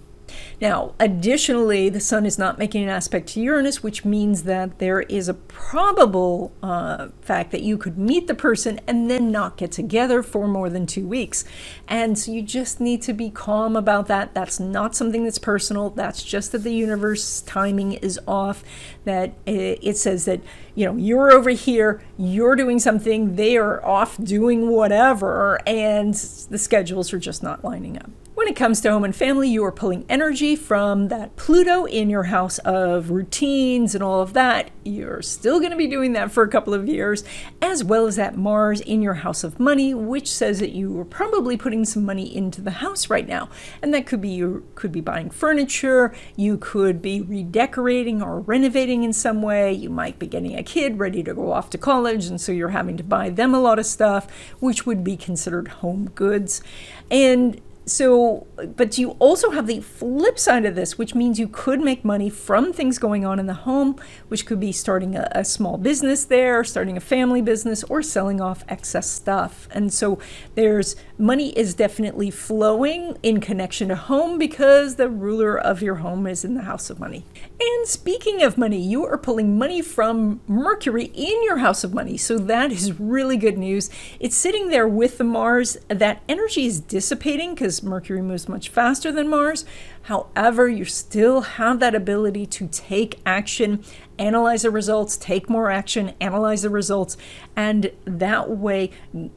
A: now, additionally, the Sun is not making an aspect to Uranus, which means that there is a probable uh, fact that you could meet the person and then not get together for more than two weeks. And so you just need to be calm about that. That's not something that's personal. That's just that the universe timing is off. That it says that, you know, you're over here, you're doing something, they are off doing whatever, and the schedules are just not lining up. When it comes to home and family, you are pulling energy from that Pluto in your house of routines and all of that. You're still going to be doing that for a couple of years, as well as that Mars in your house of money, which says that you are probably putting some money into the house right now. And that could be you could be buying furniture, you could be redecorating or renovating in some way. You might be getting a kid ready to go off to college, and so you're having to buy them a lot of stuff, which would be considered home goods. And so, but you also have the flip side of this, which means you could make money from things going on in the home, which could be starting a, a, small business there, starting a family business, or selling off excess stuff. And so, there's money is definitely flowing in connection to home because the ruler of your home is in the house of money. And speaking of money, you are pulling money from Mercury in your house of money. So, that is really good news. It's sitting there with the Mars. That energy is dissipating because Mercury moves much faster than Mars. However, you still have that ability to take action, analyze the results, take more action, analyze the results, and that way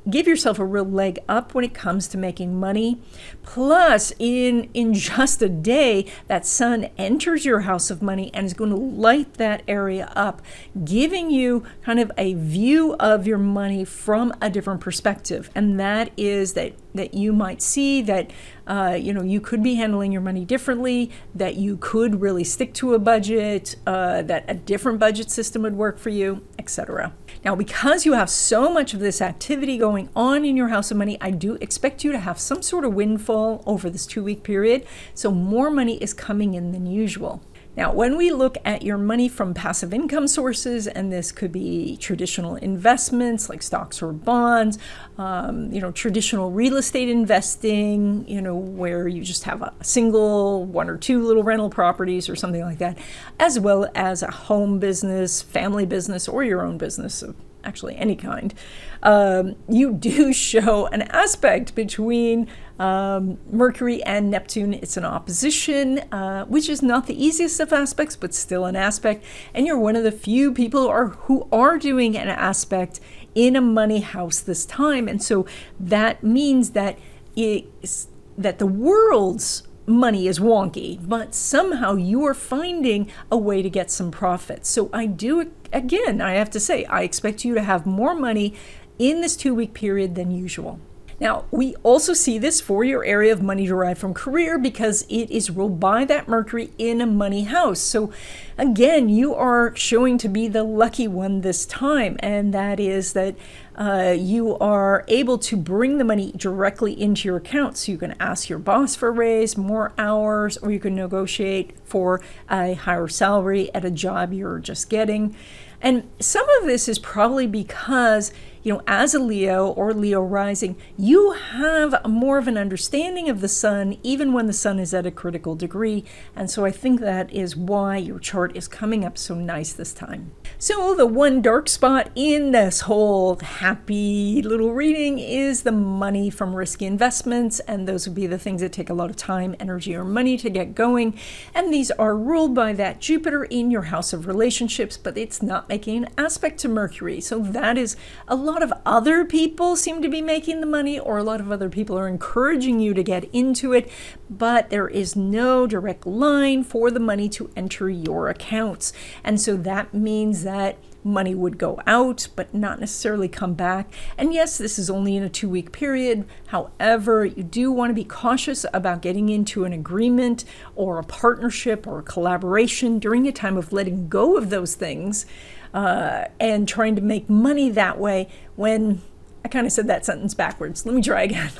A: give yourself a real leg up when it comes to making money. Plus, in in [laughs] just a day, that sun enters your house of money and is going to light that area up, giving you kind of a view of your money from a different perspective. And that is that that you might see that uh, you know you could be handling your money differently that you could really stick to a budget uh, that a different budget system would work for you etc now because you have so much of this activity going on in your house of money i do expect you to have some sort of windfall over this two week period. So more money is coming in than usual now, when we look at your money from passive income sources, and this could be traditional investments like stocks or bonds, um, you know, traditional real estate investing, you know, where you just have a single one or two little rental properties or something like that, as well as a home business, family business, or your own business actually any kind, um, you [laughs] do show an aspect between um, Mercury and Neptune. It's an opposition, uh, which is not the easiest of aspects, but still an aspect. And you're one of the few people who are, who are doing an aspect in a money house this time. And so that means that it's, that the world's money is wonky, but somehow you are finding a way to get some profit. So I do, again, I have to say, I expect you to have more money in this two week period than usual. Now, we also see this for your area of money derived from career because it is ruled by that Mercury in a money house. So, again, you are showing to be the lucky one this time, and that is that uh, you are able to bring the money directly into your account. So, you can ask your boss for a raise, more hours, or you can negotiate for a higher salary at a job you're just getting. And some of this is probably because you know, as a Leo or Leo rising, you have more of an understanding of the sun even when the sun is at a critical degree. And so I think that is why your chart is coming up so nice this time. So, the one dark spot in this whole happy little reading is the money from risky investments. And those would be the things that take a lot of time, energy, or money to get going. And these are ruled by that Jupiter in your house of relationships, but it's not making an aspect to Mercury. So, that is a lot of other people seem to be making the money, or a lot of other people are encouraging you to get into it, but there is no direct line for the money to enter your accounts. And so that means that money would go out, but not necessarily come back. And yes, this is only in a two week period. However, you do want to be cautious about getting into an agreement or a partnership or a collaboration during a time of letting go of those things uh, and trying to make money that way when I kind of said that sentence backwards. Let me try [laughs] again.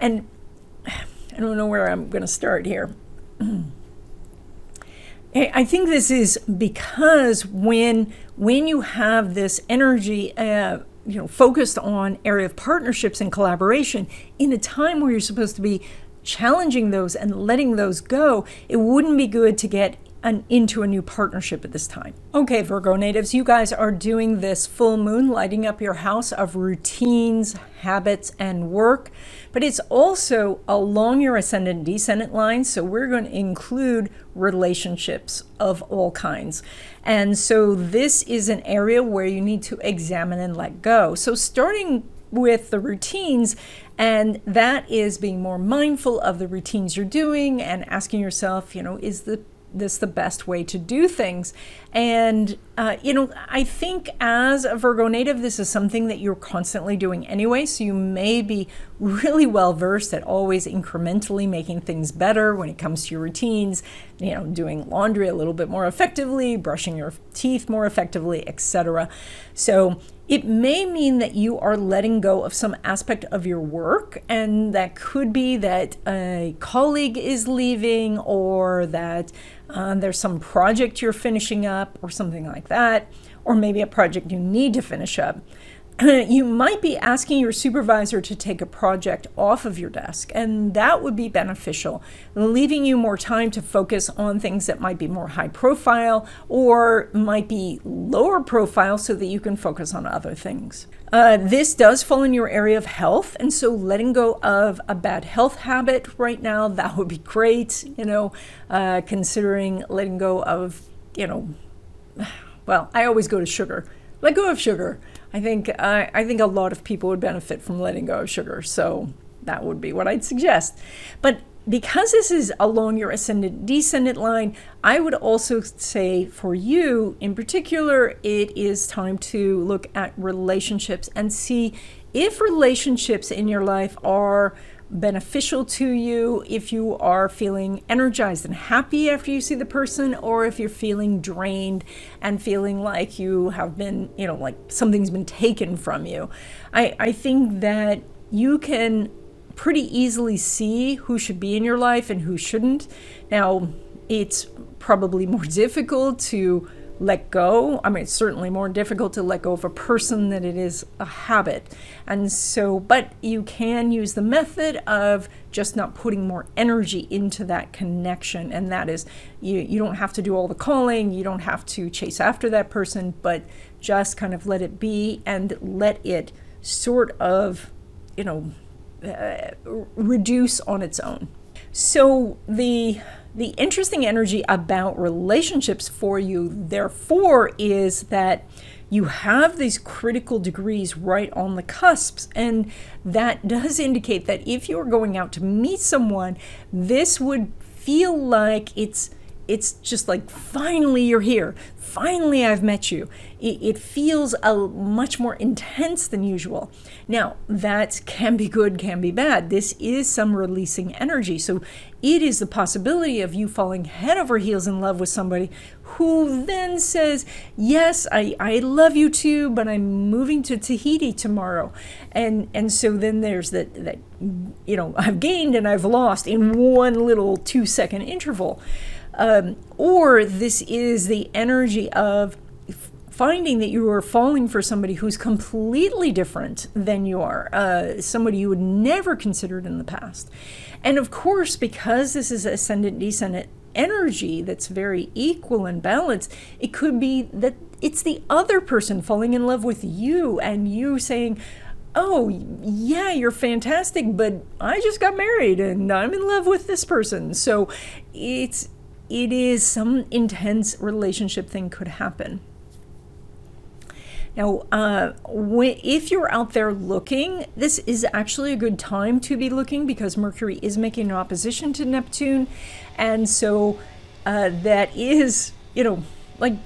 A: and I don't know where I'm going to start here. [clears throat] I think this is because when when you have this energy, uh, you know, focused on area of partnerships and collaboration in a time where you're supposed to be challenging those and letting those go, it wouldn't be good to get an, into a new partnership at this time. Okay, Virgo natives, you guys are doing this full moon, lighting up your house of routines, habits, and work, but it's also along your ascendant descendant line. So we're going to include relationships of all kinds. And so this is an area where you need to examine and let go. So starting with the routines, and that is being more mindful of the routines you're doing and asking yourself, you know, is the this the best way to do things. And, uh, you know, I think as a Virgo native, this is something that you're constantly doing anyway. So you may be really well versed at always incrementally making things better when it comes to your routines, you know, doing laundry a little bit more effectively, brushing your teeth more effectively, etc. So it may mean that you are letting go of some aspect of your work, and that could be that a colleague is leaving or that um, there's some project you're finishing up or something like that, or maybe a project you need to finish up. [clears throat] you might be asking your supervisor to take a project off of your desk, and that would be beneficial, leaving you more time to focus on things that might be more high profile or might be lower profile so that you can focus on other things. Uh, this does fall in your area of health, and so letting go of a bad health habit right now, that would be great, you know, uh, considering letting go of, you know, [sighs] well, I always go to sugar. Let go of sugar. I think uh, I think a lot of people would benefit from letting go of sugar. So that would be what I'd suggest. But because this is along your ascendant descendant line, I would also say for you in particular, it is time to look at relationships and see if relationships in your life are beneficial to you, if you are feeling energized and happy after you see the person, or if you're feeling drained and feeling like you have been, you know, like something's been taken from you. I, I think that you can pretty easily see who should be in your life and who shouldn't. Now, it's probably more [laughs] difficult to let go. I mean, it's certainly more difficult to let go of a person than it is a habit. And so, but you can use the method of just not putting more energy into that connection. And that is, you, you don't have to do all the calling, you don't have to chase after that person, but just kind of let it be and let it sort of, you know, uh, reduce on its own. So the the interesting energy about relationships for you, therefore, is that you have these critical degrees right on the cusps. And that does indicate that if you're going out to meet someone, this would feel like it's it's just like finally you're here. Finally i've met you. It, it, feels a much more intense than usual. Now that can be good can be bad. This is some releasing energy. So it is the possibility of you falling head over heels in love with somebody who then says yes i, I love you too but i'm moving to tahiti tomorrow. And and so then there's that that you know i've gained and i've lost in one little two second interval um, or this is the energy of finding that you are falling for somebody who's completely different than you are, uh, somebody you would never considered in the past. And of course, because this is ascendant descendant energy that's very equal and balanced, it could be that it's the other person falling in love with you and you saying, Oh, yeah, you're fantastic, but I just got married and I'm in love with this person. So it's it is some intense relationship thing could happen. Now, uh, if you're out there looking, this is actually a good time to be looking because Mercury is making an opposition to Neptune. And so uh, that is, you know, like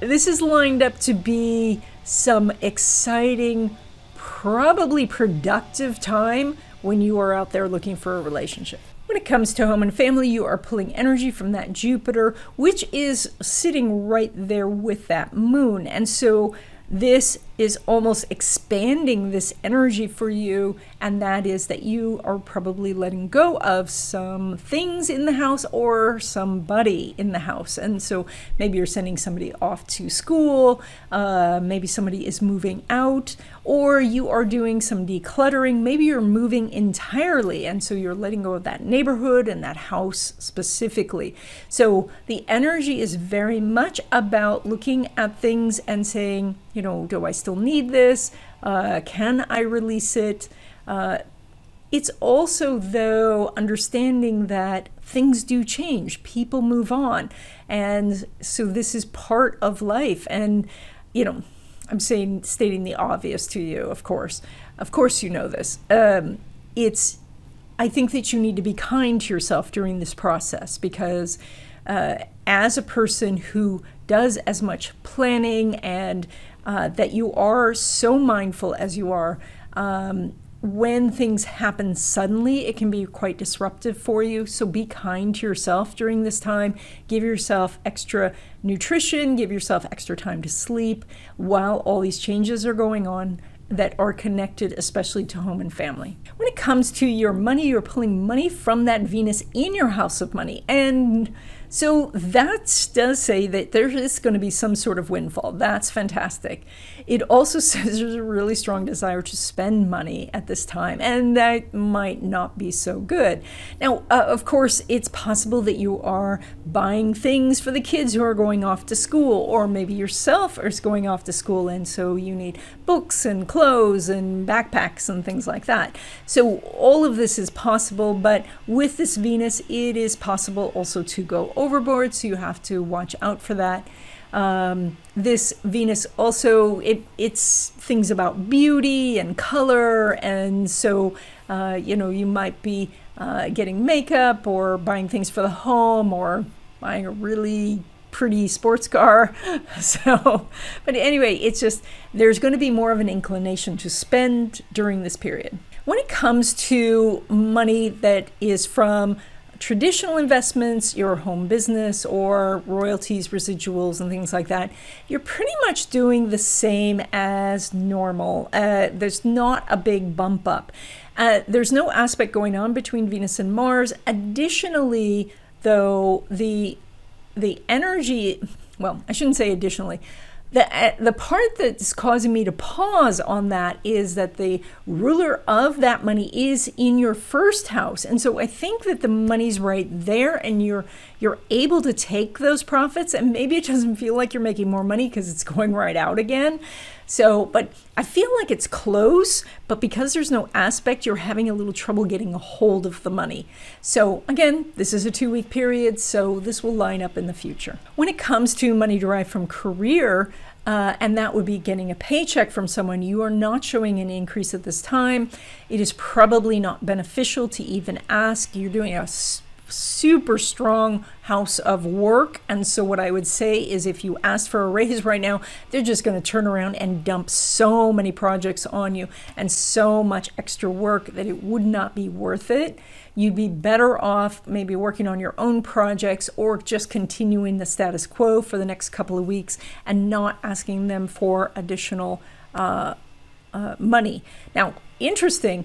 A: this is lined up to be some exciting, probably productive time when you are out there looking for a relationship. When it comes to home and family, you are pulling energy from that Jupiter, which is sitting right there with that moon. And so this is almost expanding this energy for you, and that is that you are probably letting go of some things in the house or somebody in the house. And so maybe you're sending somebody off to school, uh, maybe somebody is moving out, or you are doing some decluttering. Maybe you're moving entirely, and so you're letting go of that neighborhood and that house specifically. So the energy is very much about looking at things and saying, you know, do I still need this? Uh, can I release it? Uh, it's also, though, understanding that things do change, people move on. And so this is part of life. And, you know, I'm saying, stating the obvious to you, of course. Of course, you know this. Um, it's, I think that you need to be kind to yourself during this process because uh, as a person who does as much planning and uh, that you are so mindful as you are. Um, when things happen suddenly, it can be quite disruptive for you. So be kind to yourself during this time. Give yourself extra nutrition, give yourself extra time to sleep while all these changes are going on that are connected, especially to home and family. When it comes to your money, you're pulling money from that Venus in your house of money. And so that does say that there is going to be some sort of windfall. That's fantastic. It also [laughs] says there's a really strong desire to spend money at this time, and that might not be so good. Now, uh, of course, it's possible that you are buying things for the kids who are going off to school, or maybe yourself is going off to school, and so you need books and clothes and backpacks and things like that. So all of this is possible, but with this Venus, it is possible also to go overboard, so you have to watch out for that. Um, this Venus also it it's things about beauty and color, and so uh, you know you might be uh, getting makeup or buying things for the home or buying a really pretty sports car. [laughs] So, but anyway, it's just there's going to be more of an inclination to spend during this period. When it comes to money that is from traditional investments, your home business, or royalties, residuals, and things like that, you're pretty much doing the same as normal. Uh, there's not a big bump up. Uh, there's no aspect going on between Venus and Mars. Additionally, though, the the energy, well, I shouldn't say additionally, the, uh, the part that's causing me to pause on that is that the ruler of that money is in your first house. And so i think that the money's right there and you're you're able to take those profits. And maybe it doesn't feel like you're making more money because it's going right out again so, but I feel like it's close, but because there's no aspect, you're having a little trouble getting a hold of the money. So, again, this is a two week period, so this will line up in the future. When it comes to money derived from career, uh, and that would be getting a paycheck from someone, you are not showing an increase at this time. It is probably not beneficial to even ask. You're doing a super strong house of work. And so, what I would say is if you ask for a raise right now, they're just going to turn around and dump so many projects on you and so much extra work that it would not be worth it. You'd be better off maybe working on your own projects or just continuing the status quo for the next couple of weeks and not asking them for additional uh, uh, money. Now, interesting,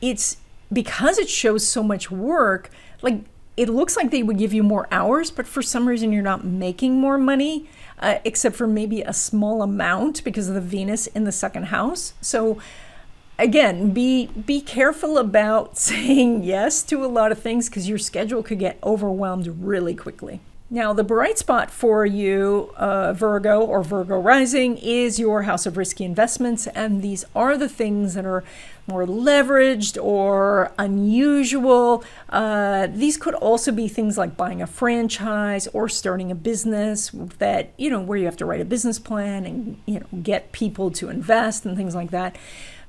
A: it's because it shows so much work, like it looks like they would give you more hours, but for some reason you're not making more money, uh, except for maybe a small amount because of the Venus in the second house. So again, be be careful about [laughs] saying yes to a lot of things because your schedule could get overwhelmed really quickly. Now, the bright spot for you, uh, Virgo or Virgo rising, is your house of risky investments. And these are the things that are more leveraged or unusual. Uh, these could also be things like buying a franchise or starting a business that, you know, where you have to write a business plan and, you know, get people to invest and things like that.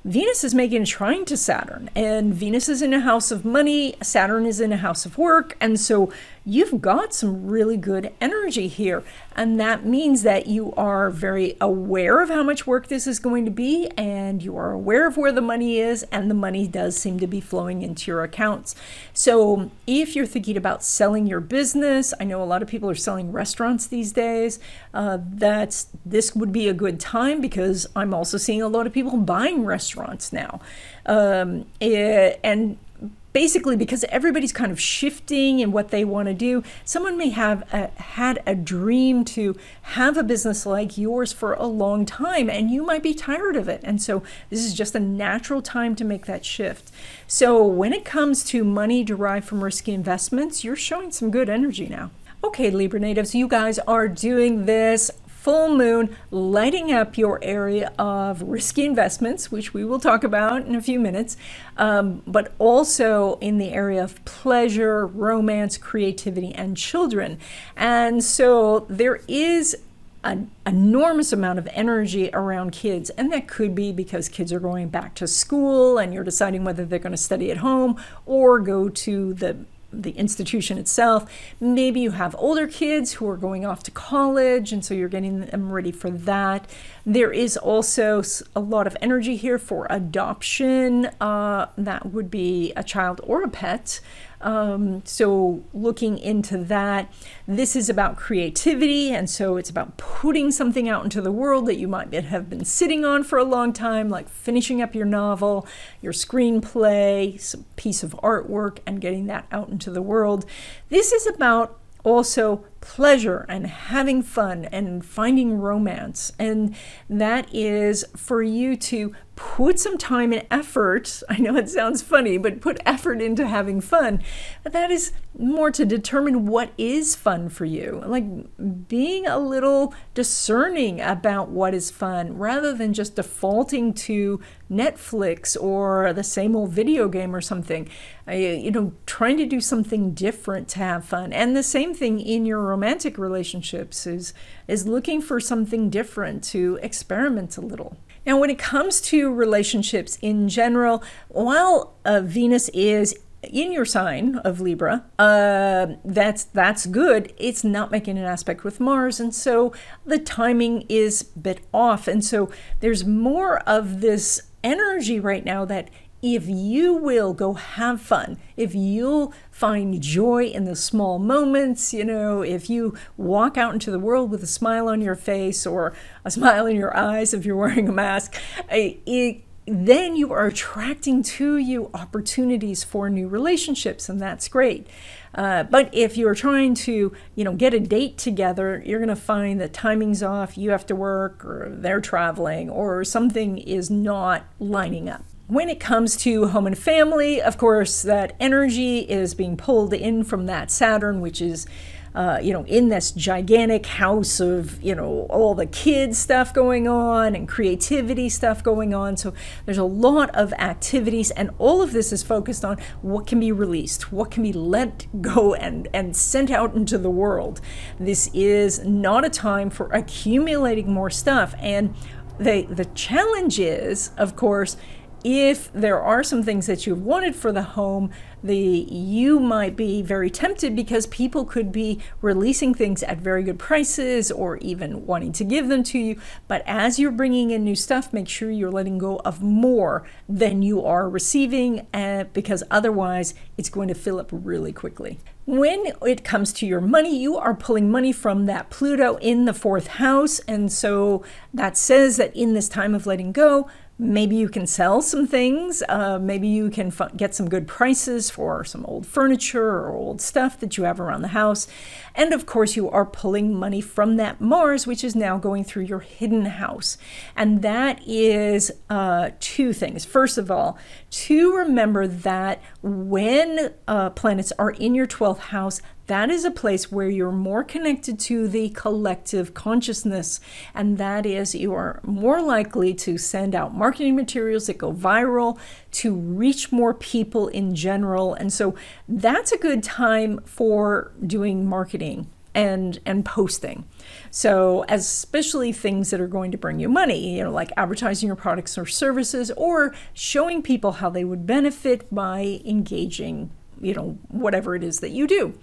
A: Venus is making a trine to Saturn, and Venus is in a house of money, Saturn is in a house of work, and so you've got some really good energy here. And that means that you are very aware of how much work this is going to be, and you are aware of where the money is, and the money does seem to be flowing into your accounts. So if you're thinking about selling your business, I know a lot of people are selling restaurants these days. Uh, that's this would be a good time because I'm also seeing a lot of people buying restaurants now. Um, eh, and basically because everybody's kind of shifting in what they want to do someone may have a, had a dream to have a business like yours for a long time and you might be tired of it. And so this is just a natural time to make that shift. So when it comes to money derived from risky investments you're showing some good energy now. Okay, Libra natives, you guys are doing this full moon lighting up your area of risky investments, which we will talk about in a few minutes, um, but also in the area of pleasure, romance, creativity, and children. And so there is an enormous amount of energy around kids, and that could be because kids are going back to school and you're deciding whether they're going to study at home or go to the the institution itself. Maybe you have older kids who are going off to college, and so you're getting them ready for that. There is also a lot of energy here for adoption. Uh, that would be a child or a pet. Um, so, looking into that, this is about creativity, and so it's about putting something out into the world that you might have been sitting on for a long time, like finishing up your novel, your screenplay, some piece of artwork, and getting that out into the world. This is about also pleasure and having fun and finding romance. And that is for you to put some time and effort. [laughs] I know it sounds funny, but put effort into having fun. But that is more to determine what is fun for you. Like being a little discerning about what is fun rather than just defaulting to Netflix or the same old video game or something. you know, trying to do something different to have fun. And the same thing in your romantic relationships is is looking for something different to experiment a little. Now, when it comes to relationships in general, while uh, Venus is in your sign of Libra, uh, that's that's good. It's not making an aspect with Mars, and so the timing is a bit off. And so there's more of this energy right now that if you will go have fun, if you'll find joy in the small moments, you know, if you walk out into the world with a smile on your face or a smile in your eyes if you're wearing a mask, it, then you are attracting to you opportunities for new relationships, and that's great. Uh, but if you're trying to, you know, get a date together, you're going to find that timing's off. You have to work, or they're traveling, or something is not lining up. When it comes to home and family, of course, that energy is being pulled in from that Saturn, which is uh, you know, in this gigantic house of, you know, all the kids stuff going on and creativity stuff going on. So there's a lot of activities, and all of this is focused on what can be released, what can be let go and, and sent out into the world. This is not a time for accumulating more stuff. And the, the challenge is, of course, if there are some things that you've wanted for the home, the you might be very tempted because people could be releasing things at very good prices or even wanting to give them to you. But as you're bringing in new stuff, make sure you're letting go of more than you are receiving, uh, because otherwise it's going to fill up really quickly. When it comes to your money, you are pulling money from that Pluto in the fourth house. And so that says that in this time of letting go, Maybe you can sell some things. Uh, maybe you can f- get some good prices for some old furniture or old stuff that you have around the house. And of course, you are pulling money from that Mars, which is now going through your hidden house. And that is uh, two things. First of all, to remember that when uh, planets are in your 12th house, that is a place where you're more connected to the collective consciousness. And that is, you are more likely to send out marketing materials that go viral, to reach more people in general. And so that's a good time for doing marketing and and posting. So especially things that are going to bring you money, you know, like advertising your products or services or showing people how they would benefit by engaging, you know, whatever it is that you do.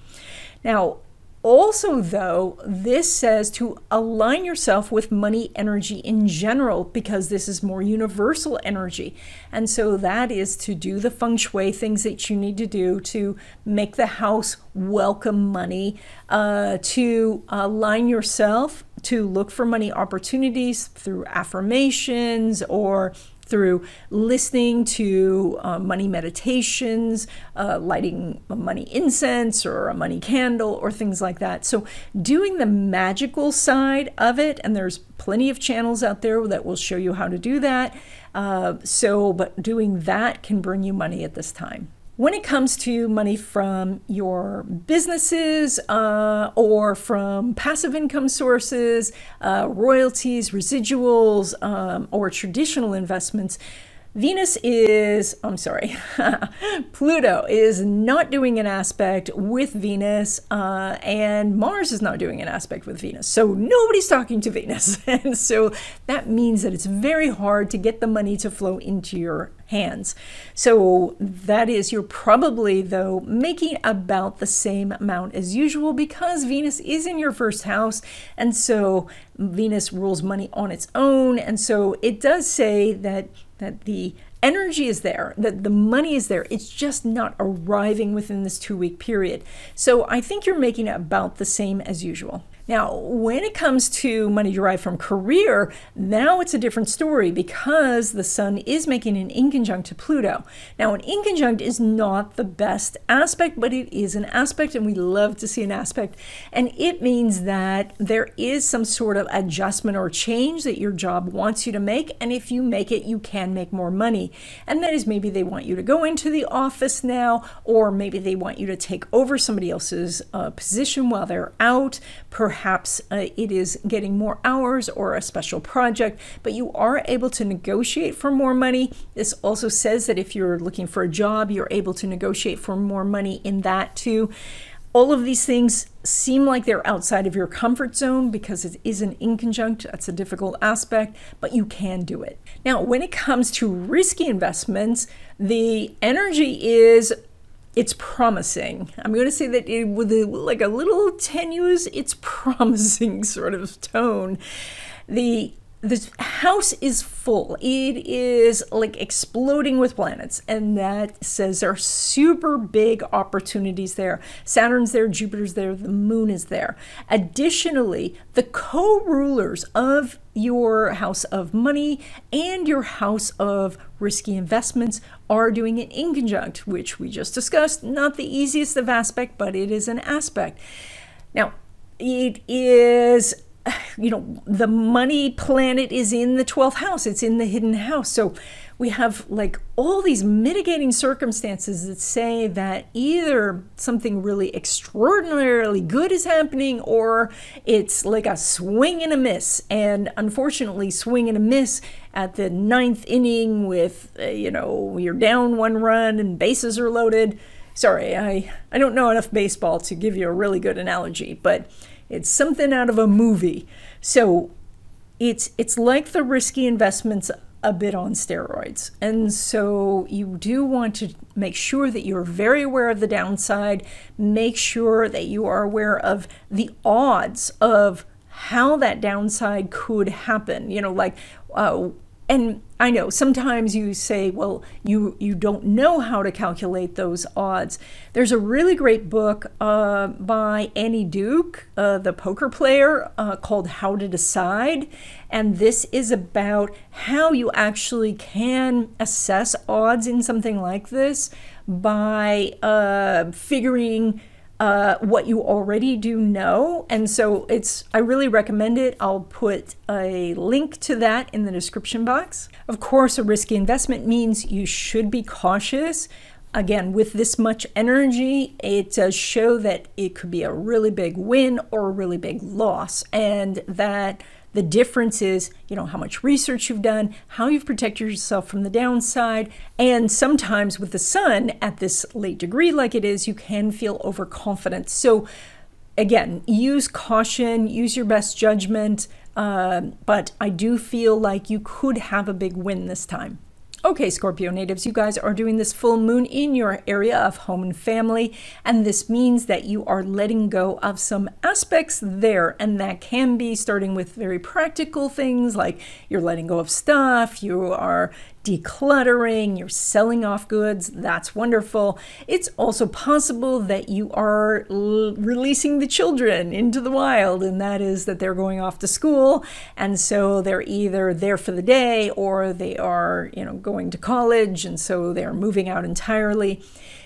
A: Now, also, though, this says to align yourself with money energy in general because this is more universal energy. And so that is to do the feng shui things that you need to do to make the house welcome money, uh, to align yourself to look for money opportunities through affirmations or through listening to uh, money meditations, uh, lighting a money incense or a money candle, or things like that. So, doing the magical side of it, and there's plenty of channels out there that will show you how to do that. Uh, so, but doing that can bring you money at this time. When it comes to money from your businesses uh, or from passive income sources, uh, royalties, residuals, um, or traditional investments, Venus is, I'm sorry, [laughs] Pluto is not doing an aspect with Venus, uh, and Mars is not doing an aspect with Venus. So nobody's talking to Venus. [laughs] and so that means that it's very hard to get the money to flow into your hands. So that is, you're probably, though, making about the same amount as usual because Venus is in your first house. And so Venus rules money on its own. And so it does say that that the energy is there, that the money is there. It's just not arriving within this two week period. So I think you're making about the same as usual. Now, when it comes to money derived from career, now it's a different story because the sun is making an inconjunct to Pluto. Now, an inconjunct is not the best aspect, but it is an aspect, and we love to see an aspect. And it means that there is some sort of adjustment or change that your job wants you to make. And if you make it, you can make more money. And that is maybe they want you to go into the office now, or maybe they want you to take over somebody else's uh, position while they're out. Perhaps perhaps uh, it is getting more hours or a special project, but you are able to negotiate for more money. This also says that if you're looking for a job, you're able to negotiate for more money in that too. All of these things seem like they're outside of your comfort zone because it is an inconjunct. That's a difficult aspect, but you can do it. Now, when it comes to risky investments, the energy is it's promising. I'm going to say that it, with a, like a little tenuous, it's [laughs] promising sort of tone. The this house is full. It is like exploding with planets, and that says there are super big opportunities there. Saturn's there, Jupiter's there, the moon is there. Additionally, the co rulers of your house of money and your house of risky investments are doing it in conjunct, which we just discussed. Not the easiest of aspect, but it is an aspect. Now, it is [sighs] you know, the money planet is in the 12th house, it's in the hidden house. So we have like all these mitigating circumstances that say that either something really extraordinarily good is happening or it's like a swing and a miss. And unfortunately, swing and a miss at the ninth inning with, uh, you know, you're down one run and bases are loaded. Sorry, I, I don't know enough baseball to give you a really good analogy, but it's something out of a movie. So it's it's like the risky investments a bit on steroids. And so you do want to make sure that you're very aware of the downside, make sure that you are aware of the odds of how that downside could happen. You know, like uh, and I know sometimes you say, well, you you don't know how to calculate those odds. There's a really great book uh, by Annie Duke, uh, the poker player, uh, called How to Decide, and this is about how you actually can assess odds in something like this by uh, figuring uh, what you already do know. And so it's, I really recommend it. I'll put a link to that in the description box. Of course, a risky investment means you should be cautious. Again, with this much energy, it does show that it could be a really big win or a really big loss, and that the difference is, you know, how much research you've done, how you've protected yourself from the downside, and sometimes with the sun at this late degree like it is, you can feel overconfident. So again, use caution, use your best judgment, uh, but I do feel like you could have a big win this time. Okay, Scorpio natives, you guys are doing this full moon in your area of home and family, and this means that you are letting go of some aspects there, and that can be starting with very practical things like you're letting go of stuff, you are decluttering, you're selling off goods. That's wonderful. It's also possible that you are l- releasing the children into the wild, and that is that they're going off to school, and so they're either there for the day or they are, you know, going to college, and so they're moving out entirely.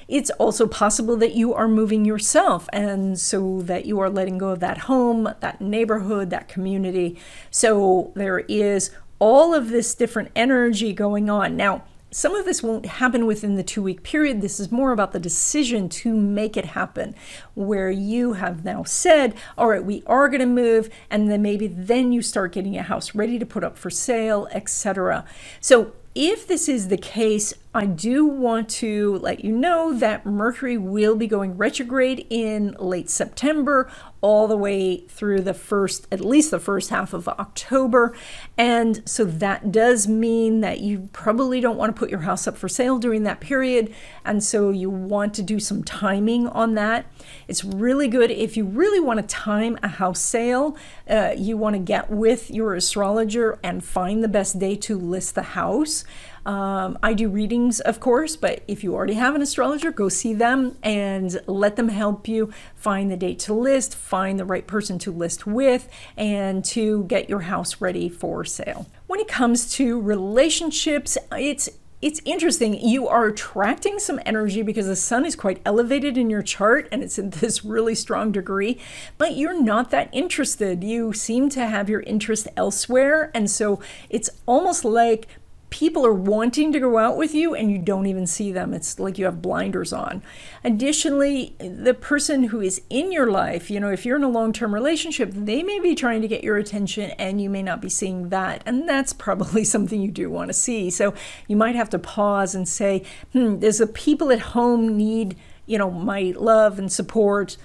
A: It's also possible that you are moving yourself, and so that you are letting go of that home, that neighborhood, that community. So there is all of this different energy going on. Now, some of this won't happen within the two week period. This is more about the decision to make it happen, where you have now said, All right, we are going to move, and then maybe then you start getting a house ready to put up for sale, etc. So if this is the case, I do want to let you know that Mercury will be going retrograde in late September, all the way through the first, at least the first half of October. And so that does mean that you probably don't want to put your house up for sale during that period. And so you want to do some timing on that. It's really good if you really want to time a house sale, uh, you want to get with your astrologer and find the best day to list the house. Um, I do readings, of course, but if you already have an astrologer, go see them and let them help you find the date to list, find the right person to list with, and to get your house ready for sale. When it comes to relationships, it's it's interesting. You are attracting some energy because the sun is quite elevated in your chart and it's in [laughs] this really strong degree, but you're not that interested. You seem to have your interest elsewhere. And so it's almost like people are wanting to go out with you and you don't even see them. It's like you have blinders on. Additionally, the person who is in your life, you know, if you're in a long term relationship, they may be trying to get your attention and you may not be seeing that. And that's probably [laughs] something you do want to see. So you might have to pause and say, hmm, does the people at home need, you know, my love and support?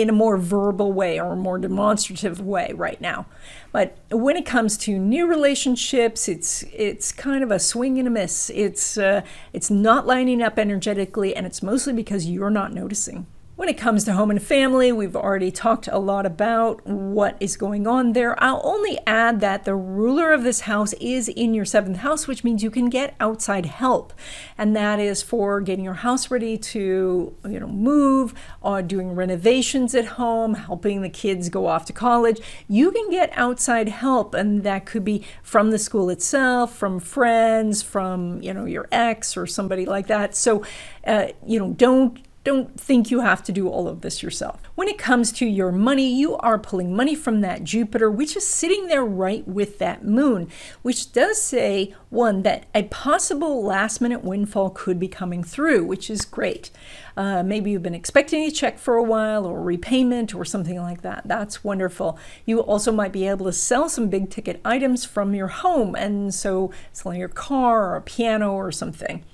A: In a more verbal way or a more demonstrative way right now. But when it comes to new relationships, it's it's kind of a swing and a miss. It's uh, it's not lining up energetically, and it's mostly because you're not noticing. When it comes to home and family, we've already talked a lot about what is going on there. I'll only add that the ruler of this house is in your seventh house, which means you can get outside help. And that is for getting your house ready to, you know, move, or doing renovations at home, helping the kids go off to college. You can get outside help, and that could be from the school itself, from friends, from, you know, your ex or somebody like that. So, uh, you know, don't don't think you have to do all of this yourself. When it comes to your money, you are pulling money from that Jupiter, which is sitting there right with that moon, which does say, one, that a possible last minute windfall could be coming through, which is great. Uh, maybe you've been expecting a check for a while or repayment or something like that. That's wonderful. You also might be able to sell some big ticket items from your home, and so selling your car or a piano or something.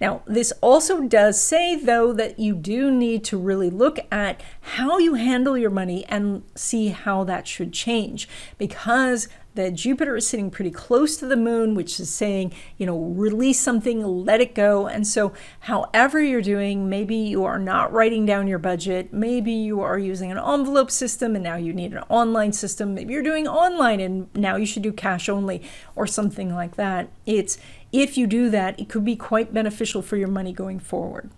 A: Now, this also does say, though, that you do need to really look at how you handle your money and see how that should change because the Jupiter is sitting pretty close to the moon, which is saying, you know, release something, let it go. And so, however you're doing, maybe you are not writing down your budget, maybe you are using an envelope system and now you need an online system, maybe you're doing online and now you should do cash only or something like that. It's if you do that, it could be quite beneficial for your money going forward.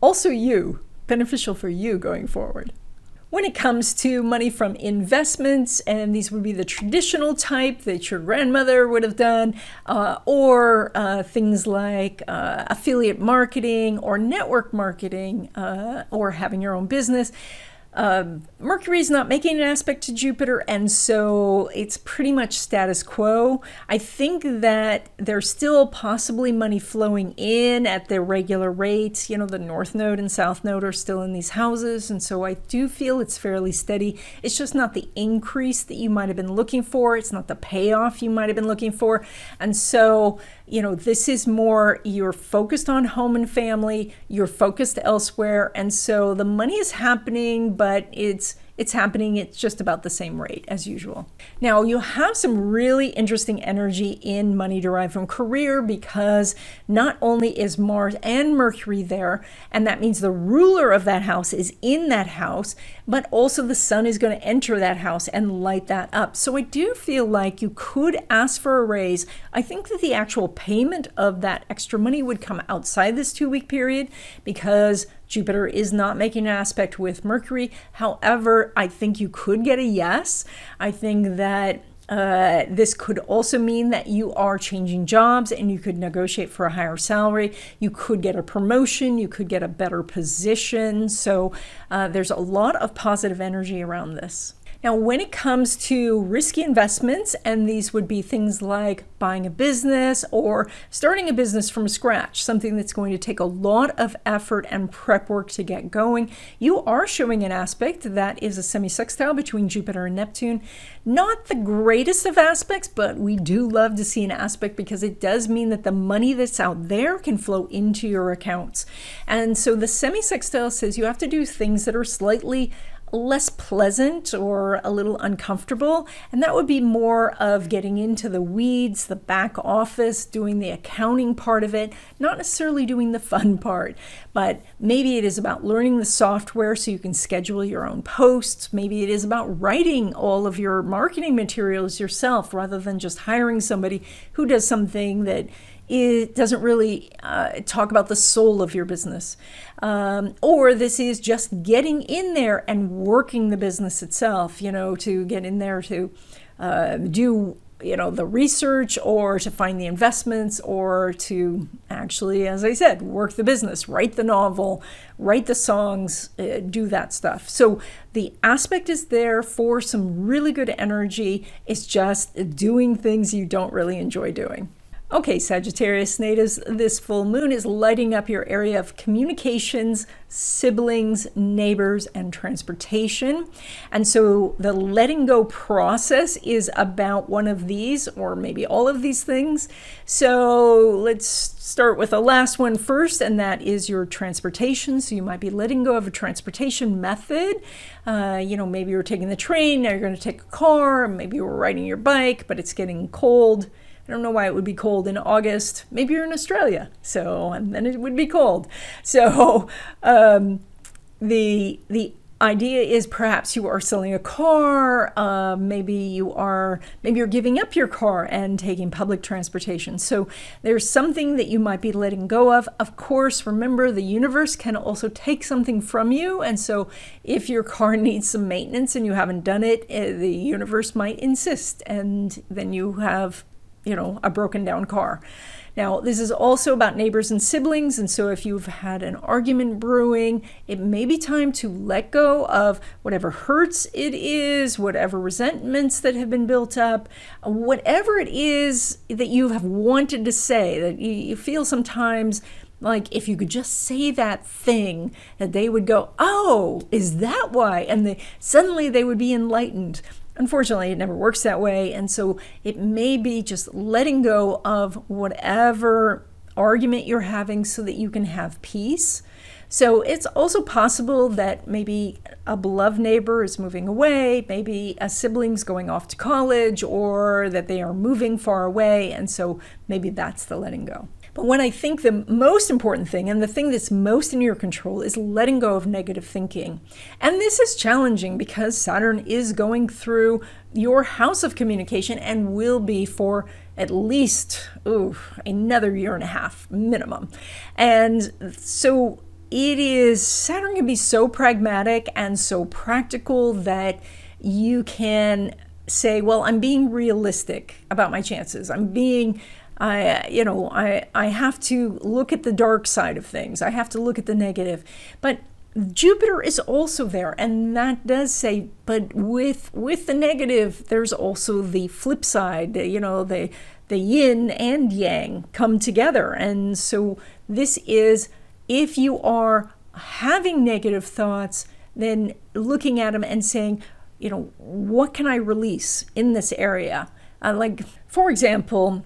A: Also, you, beneficial for you going forward. When it comes to money from investments, and these would be the traditional type that your grandmother would have done, uh, or uh, things like uh, affiliate marketing or network marketing, uh, or having your own business, um, Mercury is not making an aspect to Jupiter, and so it's pretty much status quo. I think that there's still possibly money flowing in at the regular rates. You know, the North Node and South Node are still in these houses, and so I do feel it's fairly steady. It's just not the increase that you might have been looking for, it's not the payoff you might have been looking for. And so, you know, this is more you're focused on home and family, you're focused elsewhere, and so the money is happening, but it's it's happening, it's just about the same rate as usual. Now, you have some really interesting energy in money derived from career because not only is Mars and Mercury there, and that means the ruler of that house is in that house, but also the sun is going to enter that house and light that up. So I do feel like you could ask for a raise. I think that the actual payment of that extra money would come outside this two week period because Jupiter is not making an aspect with Mercury. However, I think you could get a yes. I think that uh, this could also mean that you are changing jobs and you could negotiate for a higher salary. You could get a promotion. You could get a better position. So uh, there's a lot of positive energy around this. Now, when it comes to risky investments, and these would be things like buying a business or starting a business from scratch, something that's going to take a lot of effort and prep work to get going, you are showing an aspect that is a semi-sextile between Jupiter and Neptune. Not the greatest of aspects, but we do love to see an aspect because it does mean that the money that's out there can flow into your accounts. And so the semi-sextile says you have to do things that are slightly less pleasant or a little uncomfortable. And that would be more of getting into the weeds, the back office, doing the accounting part of it, not necessarily doing the [laughs] fun part. But maybe it is about learning the software so you can schedule your own posts. Maybe it is about writing all of your marketing materials yourself rather than just hiring somebody who does something that it doesn't really uh, talk about the soul of your business. Um, or this is just getting in there and working the business itself, you know, to get in there to uh, do you know the research or to find the investments or to actually as i said work the business write the novel write the songs uh, do that stuff. So the aspect is there for some really good energy. It's just doing things you don't really enjoy doing Okay, Sagittarius natives, this full moon is lighting up your area of communications, siblings, neighbors, and transportation. And so the letting go process is about one of these, or maybe all of these things. So let's start with the last one first, and that is your transportation. So you might be letting go of a transportation method. Uh, you know, maybe you're taking the train, now you're going to take a car, maybe you're riding your bike, but it's getting cold I don't know why it would be cold in August. Maybe you're in Australia, so and then it would be cold. [laughs] So um, the the idea is perhaps you are selling a car uh, maybe you are maybe you're giving up your car and taking public transportation so there's something that you might be letting go of of course remember the universe can also take something from you and so if your car [laughs] needs some maintenance and you haven't done it eh, the universe might insist and then you have you know, a broken down car. Now, this is also about neighbors and siblings, and so if you've had an argument brewing, it may be time to let go of whatever hurts it is, whatever resentments that have been built up, whatever it is that you have wanted to say, that you feel sometimes like if you could just say that thing that they would go oh is that why and they, suddenly they would be enlightened Unfortunately, it never works that way. And so it may be just letting go of whatever argument you're having so that you can have peace. So it's also possible that maybe a beloved neighbor is moving away, maybe a sibling's going off to college, or that they are moving far away. And so maybe that's the letting go. But when I think the most important thing and the thing that's most in your control is letting go of negative thinking. And this is challenging because Saturn is going through your house of communication and will be for at least ooh, another year and a half minimum. And so it is, Saturn can be so pragmatic and so practical that you can say, well, I'm being realistic about my chances. I'm being I, you know, I, I have to look at the dark side of things. I have to look at the negative. But Jupiter is also there, and that does say, but with with the negative, there's also the flip side. You know, the the yin and yang come together, and so this is if you are having negative thoughts, then looking at them and saying, you know, what can I release in this area? Uh, like, for example,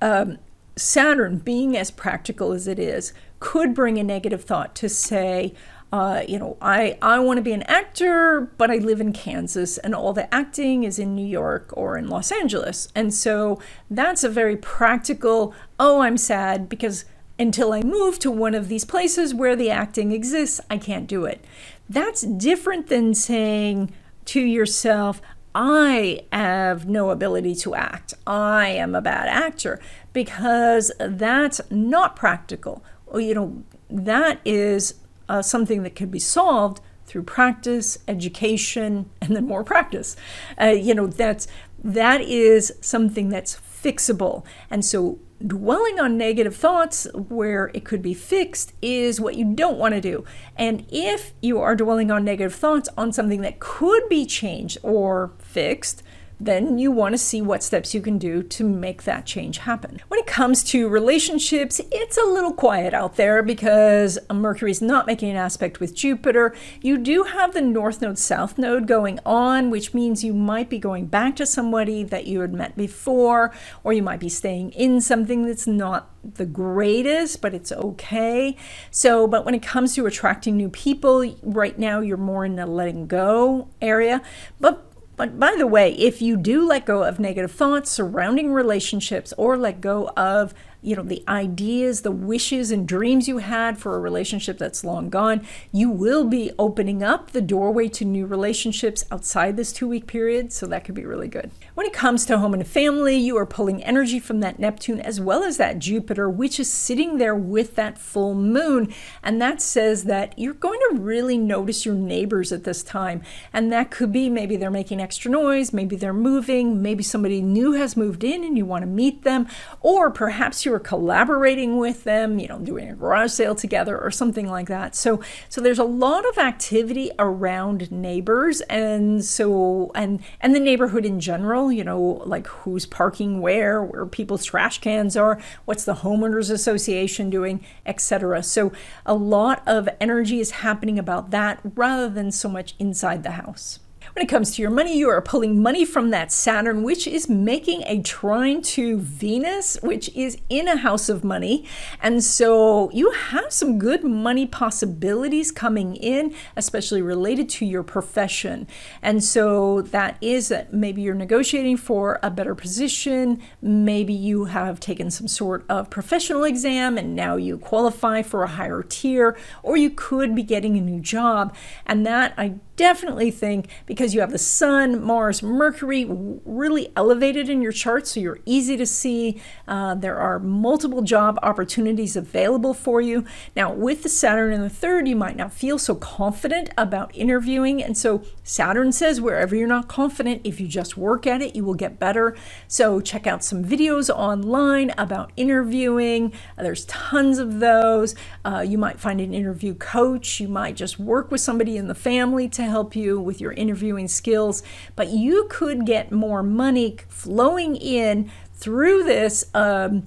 A: um, Saturn, being as practical as it is, could bring a negative thought to say, uh, you know, I, I want to be an actor, but I live in Kansas and all the acting is in New York or in Los Angeles. And so that's a very practical, oh, I'm sad because until I move to one of these places where the acting exists, I can't do it. That's different than saying to yourself, I have no ability to act. I am a bad actor because that's not practical. You know, that is uh, something that could be solved through practice, education, [laughs] and then more practice. Uh, you know, that's that is something that's fixable. And so dwelling on negative thoughts where it could be fixed is what you don't want to do. And if you are dwelling on negative thoughts on something that could be changed or fixed, then you want to see what steps you can do to make that change happen. When it comes to relationships, it's a little quiet out there because Mercury is not making an aspect with Jupiter. You do have the North Node, South Node going on, which means you might be going back to somebody that you had met before, or you might be staying in something that's not the greatest, but it's okay. So, but when it comes to attracting new people, right now you're more in the letting go area. But but by the way, if you do let go of negative thoughts surrounding relationships or let go of you know, the ideas, the wishes and dreams you had for a relationship that's long gone, you will be opening up the doorway to new relationships outside this two week period. So that could be really good. When it comes to home and family, you are pulling energy from that Neptune as well as that Jupiter, which is sitting there with that full moon. And that says that you're going to really notice your neighbors at this time. And that could be maybe they're making extra noise, maybe they're moving, maybe somebody new has moved in and you want to meet them, or perhaps you're you are collaborating with them, you know, doing a garage sale together or something like that. So so there's a lot of activity around neighbors and so and and the neighborhood in general, you know, like who's parking where, where people's trash cans are, what's the homeowners association doing, etc. So a lot of energy is happening about that rather than so much inside the house. When it comes to your money, you are pulling money from that Saturn, which is making a trine to Venus, which is in a house of money. And so you have some good money possibilities coming in, especially related to your profession. And so that is that maybe you're negotiating for a better position. Maybe you have taken some sort of professional exam and now you qualify for a higher tier, or you could be getting a new job. And that I definitely think because you have the Sun, Mars, Mercury really elevated in your chart, so you're easy to see. Uh, there are multiple job opportunities available for you. Now, with the Saturn in the third, you might not feel so confident about interviewing. And so, Saturn says wherever you're not confident, if you just work at it, you will get better. So, check out some videos online about interviewing. There's tons of those. Uh, you might find an interview coach. You might just work with somebody in the family to help you with your interviewing skills, but you could get more money flowing in through this, um,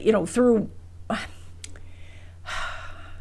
A: you know, through. [sighs]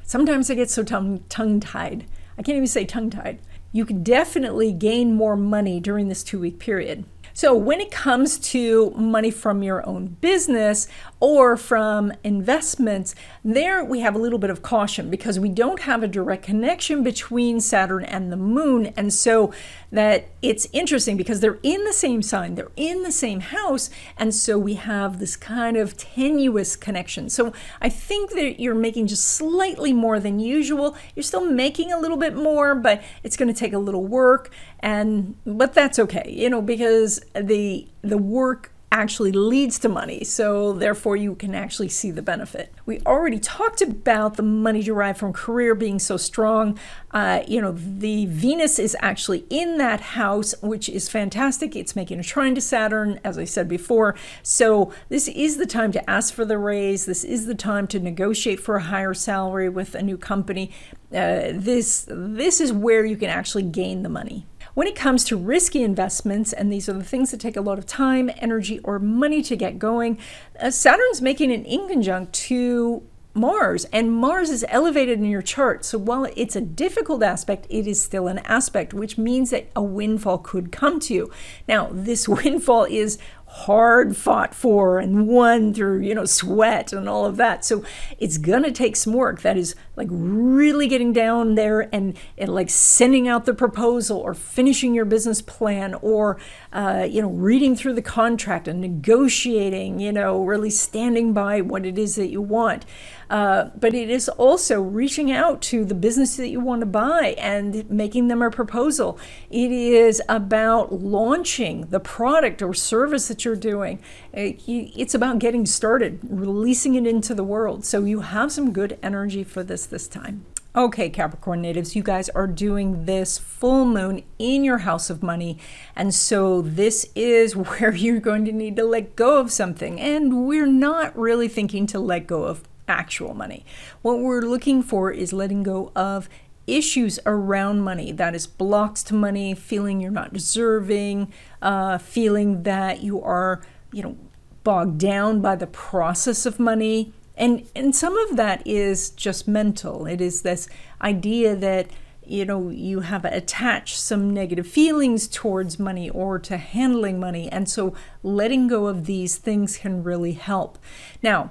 A: Sometimes I get so tongue tied. I can't even say tongue tied. You can definitely gain more money during this two week period. So, when it comes to money from your own business or from investments, there we have a little bit of caution because we don't have a direct connection between Saturn and the moon. And so that it's interesting because they're in the same sign, they're in the same house. And so we have this kind of tenuous connection. So, I think that you're making just slightly more than usual. You're still making a little bit more, but it's going to take a little work and but that's okay you know because the the work actually leads to money so therefore you can actually see the benefit. We already talked about the money derived from career being so strong. Uh, you know the venus is actually in that house which is fantastic. It's making a trine to saturn as i said before. So this is the time to ask for the raise. This is the time to negotiate for a higher salary with a new company. Uh, this this is where you can actually gain the money when it comes to risky investments, and these are the things that take a lot of time, energy, or money to get going, uh, Saturn's making an inconjunct to Mars, and Mars is elevated in your chart. So while it's a difficult aspect, it is still an aspect, which means that a windfall could come to you. Now, this [laughs] windfall is hard fought for and won through, you know, sweat and all of that. So it's going to take some work. That is like really getting down there and, and like sending out the proposal or finishing your business plan or, uh, you know, reading through the contract and negotiating, you know, really standing by what it is that you want. Uh, but it is also reaching out to the business that you want to buy and making them a proposal. It is about launching the product or service that you're doing. Uh, it's about getting started, releasing it into the world. So you have some good energy for this this time. Okay, Capricorn natives, you guys are doing this full moon in your house of money. And so this is [laughs] where you're going to need to let go of something. And we're not really thinking to let go of actual money. What we're looking for is letting go of issues around money that is blocks to money, feeling you're not deserving, uh, feeling that you are, you know, bogged down by the process of money. And, and some of that is just mental. It is this idea that you know you have attached some negative feelings towards money or to handling money and so letting go of these things can really help now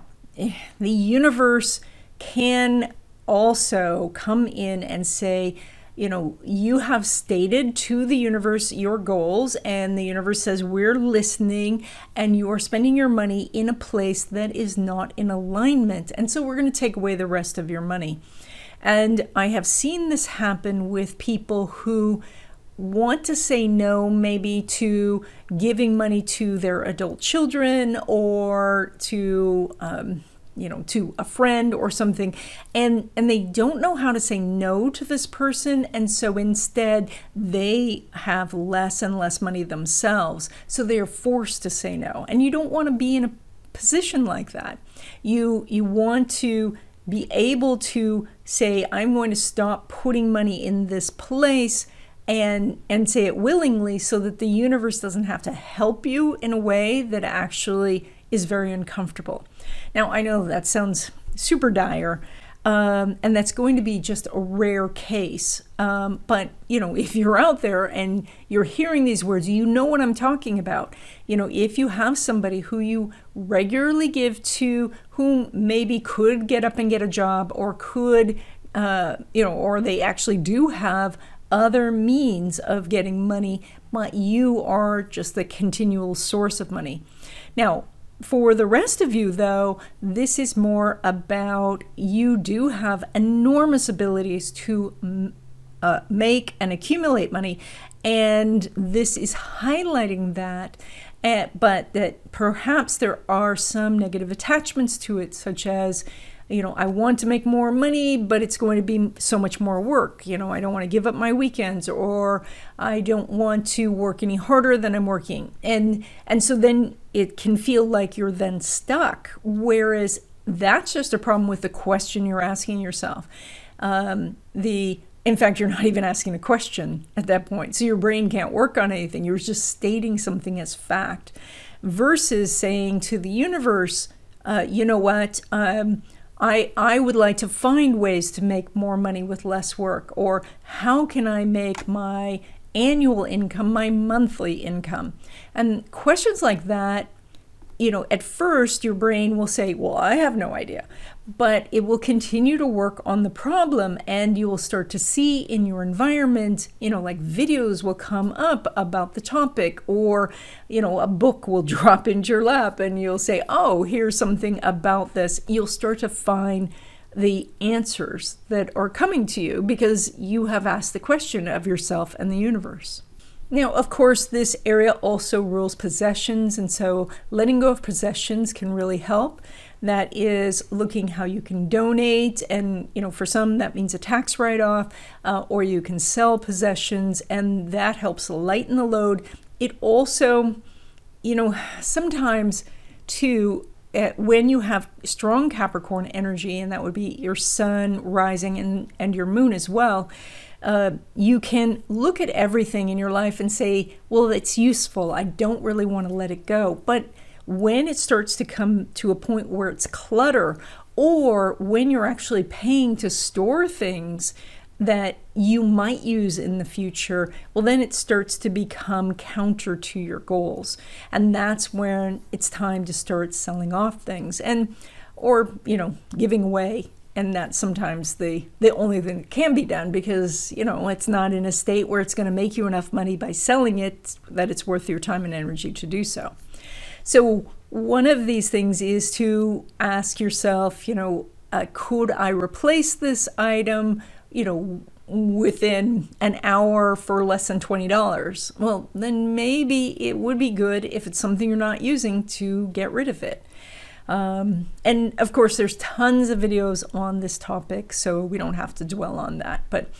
A: the universe can also come in and say, you know, you have stated to the universe your goals, and the universe says, We're listening, and you are spending your money in a place that is not in alignment. And so we're going to take away the rest of your money. And I have seen this happen with people who want to say no, maybe to giving money to their adult children or to, um, you know to a friend or something. And and they don't know how to say no to this person. And so instead they have less and less money themselves. So they are forced to say no. And you don't want to be in a position like that. You you want to be able to say i'm going to stop putting money in this place and and say it willingly so that the universe doesn't have to help you in a way that actually is very uncomfortable. Now, I know that sounds super dire, um, and that's going to be just a rare case. Um, but, you know, [laughs] if you're out there and you're hearing these words, you know what I'm talking about. You know, if you have somebody who you regularly give to, who maybe could get up and get a job or could, uh, you know, or they actually do have other means of getting money, but you are just the continual source of money. Now, for the rest of you, though, this is more about you do have enormous abilities to uh, make and accumulate money, and this is highlighting that. Uh, but that perhaps there are some negative attachments to it, such as you know, I want to make more money, but it's going to be so much more work. You know, I don't want to give up my weekends or I don't want to work any harder than I'm working. And and so then it can feel like you're then stuck. Whereas that's just a problem with the question you're asking yourself. Um, the in fact, you're not even asking a question at that point. So your brain can't work on anything. You're just stating something as fact versus saying to the universe, uh, you know what? Um, I, I would like to find ways to make more money with less work, or how can I make my annual income my monthly income? And questions like that you know, at first your brain will say, Well, I have no idea. But it will continue to work on the problem, and you will start to see in your environment, you know, like videos will come up about the topic, or, you know, a book will [laughs] drop into your lap, and you'll say, Oh, here's something about this. You'll start to find the answers that are coming to you because you have asked the question of yourself and the universe. Now, of course, this area also rules possessions, and so letting go of possessions can really help. That is looking how you can donate, and you know, for some that means a tax write-off, uh, or you can sell possessions, and that helps lighten the load. It also, you know, sometimes too, when you have strong Capricorn energy, and that would be your sun rising and and your moon as well uh, you can look at everything in your life and say, well, it's useful. I don't really want to let it go. But when it starts to come to a point where it's clutter, or when you're actually paying to store things, that you might use in the future, well, then it starts to become counter to your goals. And that's when it's time to start selling off things and, or, you know, giving away. And that's sometimes the, the only thing that can be done because, you know, it's not in a state where it's going to make you enough money by selling it that it's worth your time and energy to do so. So, one of these things is to ask yourself, you know, uh, could I replace this item, you know, within an hour for less than $20? Well, then maybe it would be good if it's something you're not using to get rid of it. Um, and of course, there's tons of videos on this topic, so we don't have to dwell on that. But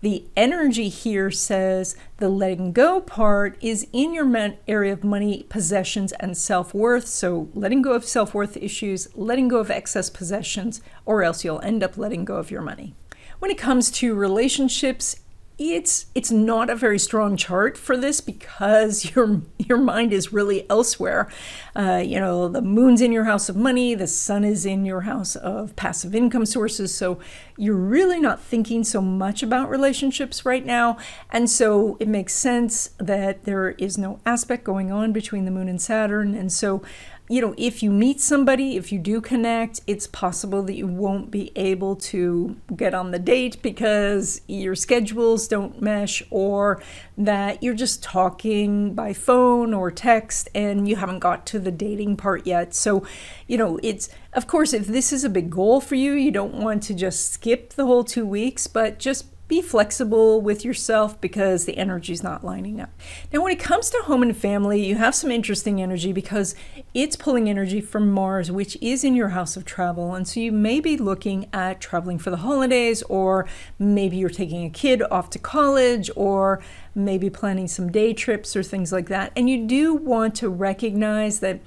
A: the energy here says the letting go part is in your area of money, possessions, and self worth. So, letting go of self worth issues, letting go of excess possessions, or else you'll end up letting go of your money. When it comes to relationships, it's it's not a very strong chart for this because [laughs] your your mind is really elsewhere. Uh, you know, the moon's in your house of money, the sun is in your house of passive income sources, so you're really not thinking so much about relationships right now, and so it makes sense that there is no aspect going on between the moon and Saturn, and so you know, if you meet somebody, if you do connect, it's possible that you won't be able to get on the date because your schedules don't mesh or that you're just talking by phone or text and you haven't got to the dating part yet. So, you know, it's of course, if this is a big goal for you, you don't want to just skip the whole two weeks, but just be flexible with yourself because the energy is not lining up. Now, when it comes to home and family, you have some interesting energy because it's pulling energy from Mars, which is in your house of travel. And so you may be looking at traveling for the holidays, or maybe you're taking a kid off to college, or maybe planning some day trips or things like that. And you do want to recognize that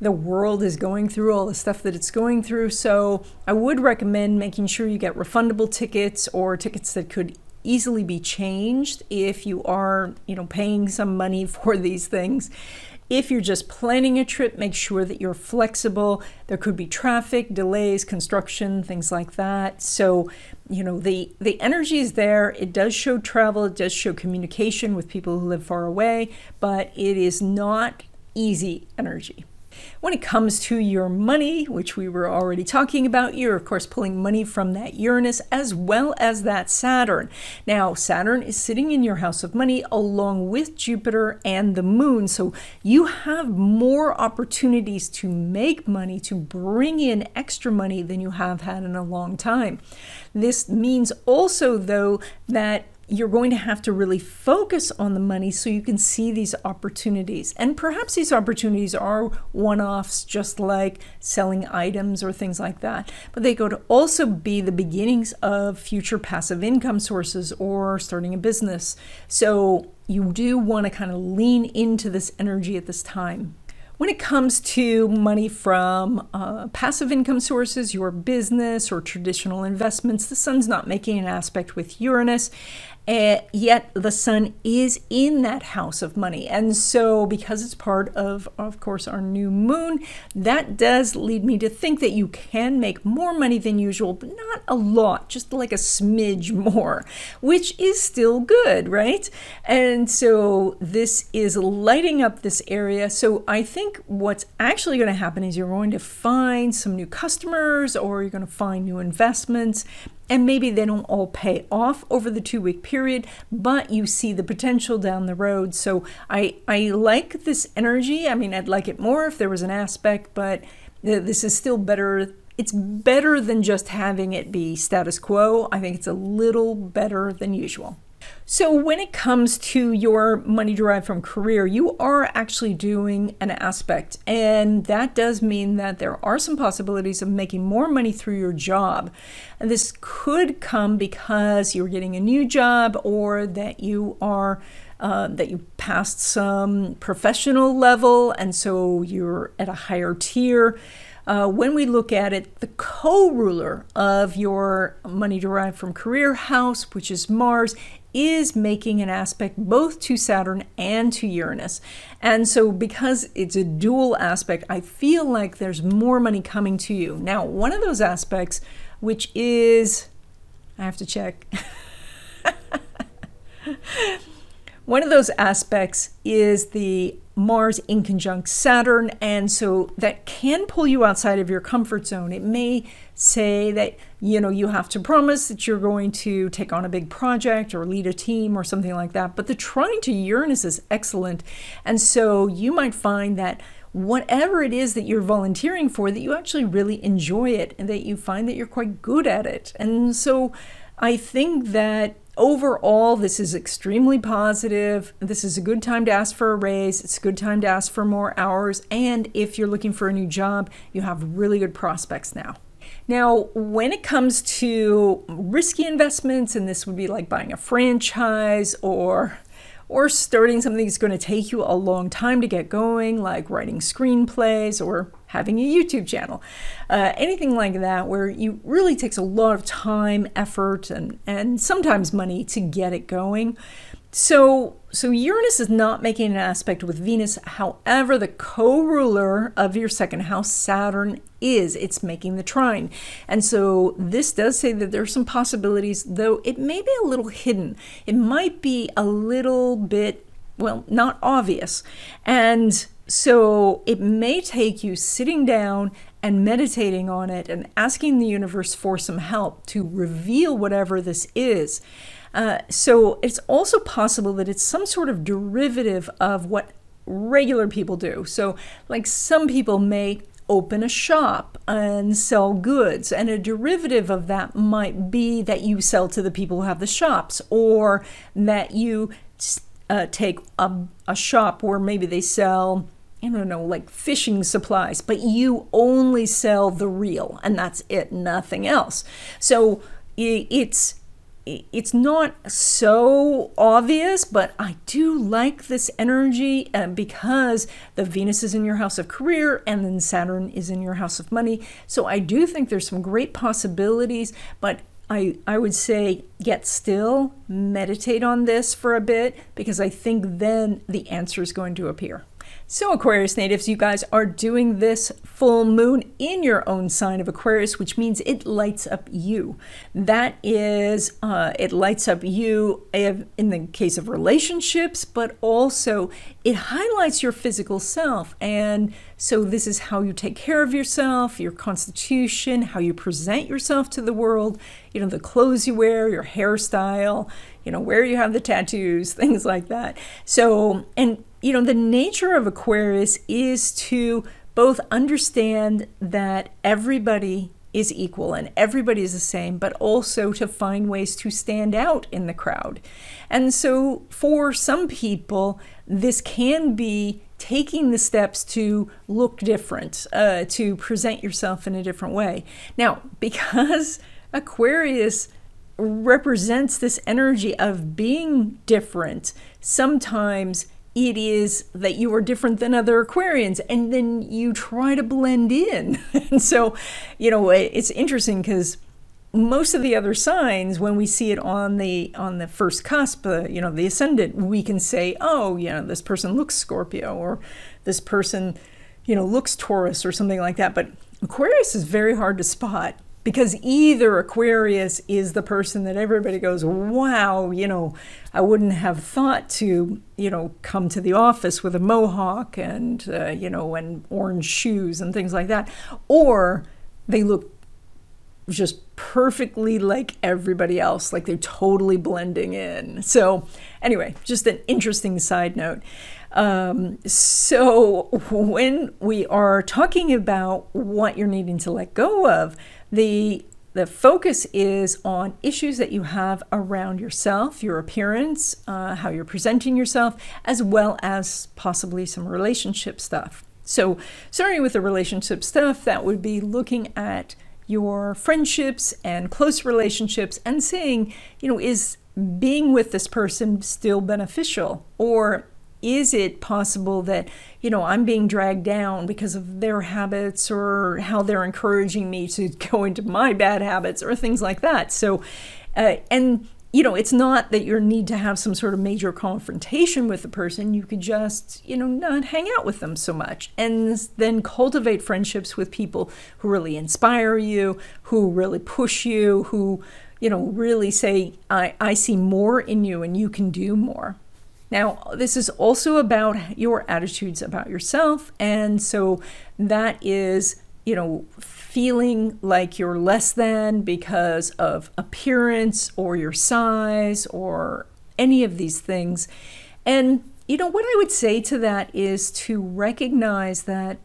A: the world is going through, all the stuff that it's going through. So I would recommend making sure you get refundable tickets or tickets that could easily be changed if you are, you know, paying some money [laughs] for these things. If you're just planning a trip, make sure that you're flexible. There could be traffic, delays, construction, things like that. So, you know, the the energy is there. It does show travel, it does show communication with people who live far away, but it is not easy energy. When it comes to your money, which we were already talking about, you're of course pulling money from that Uranus as well as that Saturn. Now, Saturn is sitting in your house of money along with Jupiter and the moon. So you have more opportunities to make money, to bring in extra money than you have had in a long time. This means also, though, that you're going to have to really focus on the money so you can see these opportunities. And perhaps these opportunities are one offs, just like selling items or things like that. But they could also be the beginnings of future passive income sources or starting a business. So you do want to kind of lean into this energy at this time. When it comes to money from uh, passive income sources, your business or traditional investments, the sun's not making an aspect with Uranus. Uh, yet the sun is in that house of money. And so, because it's part of, of course, our new moon, that does lead me to think that you can make more money than usual, but not a lot, just like a smidge [laughs] more, which is still good, right? And so, this is lighting up this area. So, I think what's actually going to happen is you're going to find some new customers or you're going to find new investments and maybe they don't all pay off over the two week period, but you see the potential down the road. So I, I like this energy. I mean, I'd like it more if there was an aspect, but this is still better. It's better than just having it be status quo. I think it's a little better than usual. So, when it comes to your money derived from career, you are actually doing an aspect, and that does mean that there are some possibilities of making more money through your job. And this could come because you're getting a new job or that you are. Uh, that you passed some professional level, and so you're at a higher tier. Uh, when we look at it, the co ruler of your money derived from career house, which is Mars, is making an aspect both to Saturn and to Uranus. And so, because it's a dual aspect, I feel like there's more money coming to you. Now, one of those aspects, which is, I have to check. [laughs] One of those aspects is the Mars in conjunct Saturn, and so that can pull you outside of your comfort zone. It may say that you know you have to promise that you're going to take on a big project or lead a team or something like that. But the trine to Uranus is excellent, and so you might find that whatever it is that you're volunteering for, that you actually really enjoy it and that you find that you're quite good at it. And so I think that overall, this is extremely positive. This is a good time to ask for a raise. It's a good time to ask for more hours. And if you're looking for a new job, you have really good prospects now. Now, when it comes to risky investments, and this would be like buying a franchise or or starting something that's going to take you a long time to get going, like writing screenplays or having a YouTube channel, uh, anything like that, where you really takes a lot of time, effort, and and sometimes money to get it going. So, so Uranus is not making an aspect with Venus. However, the co-ruler of your second house, Saturn, is. It's making the trine. And so this does say that there are some possibilities, though it may be a little hidden. It might be a little bit, well, not obvious. And so it may take you sitting down and meditating on it and asking the universe for some help to reveal whatever this is. Uh, so it's also possible that it's some sort of derivative of what regular people do. So, like some people may open a shop and sell goods, and a derivative of that might be that you sell to the people who have the shops, or that you uh, take a, a shop where maybe they sell. I don't know, like fishing supplies, but you only sell the reel and that's it, nothing else. So it's it's not so obvious, but I do like this energy uh, because the Venus is in your house of career and then Saturn is in your house of money. So I do think there's some great possibilities, but I, I would say get still, meditate on this for a bit, because I think then the answer is going to appear. So, Aquarius natives, you guys are doing this full moon in your own sign of Aquarius, which means it lights up you. That is, uh, it lights up you in the case of relationships, but also it highlights your physical self. And so, this is how you take care of yourself, your constitution, how you present yourself to the world, you know, the clothes you wear, your hairstyle, you know, where you have the tattoos, [laughs] things like that. So, and you know, the nature of Aquarius is to both understand that everybody is equal and everybody is the same, but also to find ways to stand out in the crowd. And so for some people, this can be taking the steps to look different, uh, to present yourself in a different way. Now, [laughs] because Aquarius represents this energy of being different, sometimes it is that you are different than other Aquarians, and then you try to blend in. [laughs] and so, you know, it's interesting because most of the other signs, when we see it on the on the first cusp, uh, you know, the ascendant, we can say, oh, you know, this person looks Scorpio, or this person, you know, looks Taurus, or something like that. But Aquarius is very hard to spot because either Aquarius is the person that everybody goes, wow, you know, I wouldn't have thought to, you know, come to the office with a mohawk and, uh, you know, and orange shoes and things like that, or they look just perfectly like everybody else, like they're totally blending in. So, anyway, just an interesting side note. Um, so, [laughs] when we are talking about what you're needing to let go of, the the focus is on issues that you have around yourself, your appearance, uh, how you're presenting yourself, as well as possibly some relationship stuff. So, starting with the relationship stuff, that would be looking at your friendships and close relationships and saying, you know, is being with this person still beneficial? Or is it possible that you know i'm being dragged down because of their habits or how they're encouraging me to [laughs] go into my bad habits or things like that? So uh, and you know it's not that you need to have some sort of major confrontation with the person. You could just you know not hang out with them so much. And then cultivate friendships with people who really inspire you who really push you who you know, really say, I, I see more in you and you can do more. Now, this is also about your attitudes about yourself. And so that is, you know, feeling like you're less than because of appearance or your size or any of these things. And, you know, what I would say to that is to recognize that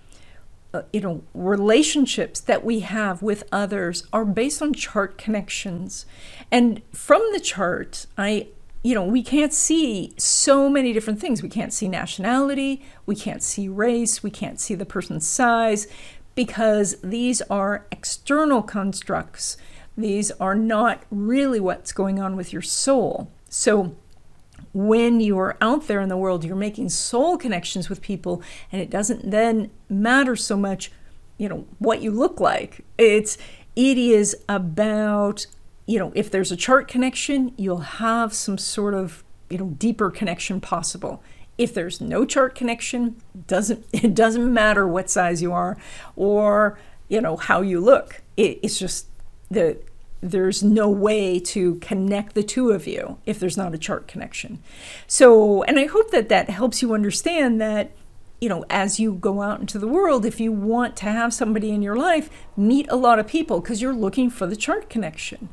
A: uh, you know relationships that we have with others are based on chart connections and from the chart i you know we can't see so many different things. We can't see nationality. We can't see race. We can't see the person's size because these are external constructs. These are not really what's going on with your soul. So when you are out there in the world, you're making soul connections with people, and it doesn't then matter so much, you know, what you look like. It's it is about, you know, if there's a chart connection, you'll have some sort of, you know, deeper connection possible. If there's no chart connection, doesn't [laughs] it doesn't matter what size you are or, you know, how you look. It, it's just the there's no way to connect the two of you if there's not a chart connection. So, and I hope that that helps you understand that, you know, as you go out into the world, if you want to have somebody in your life, meet a lot of people because you're looking for the chart connection.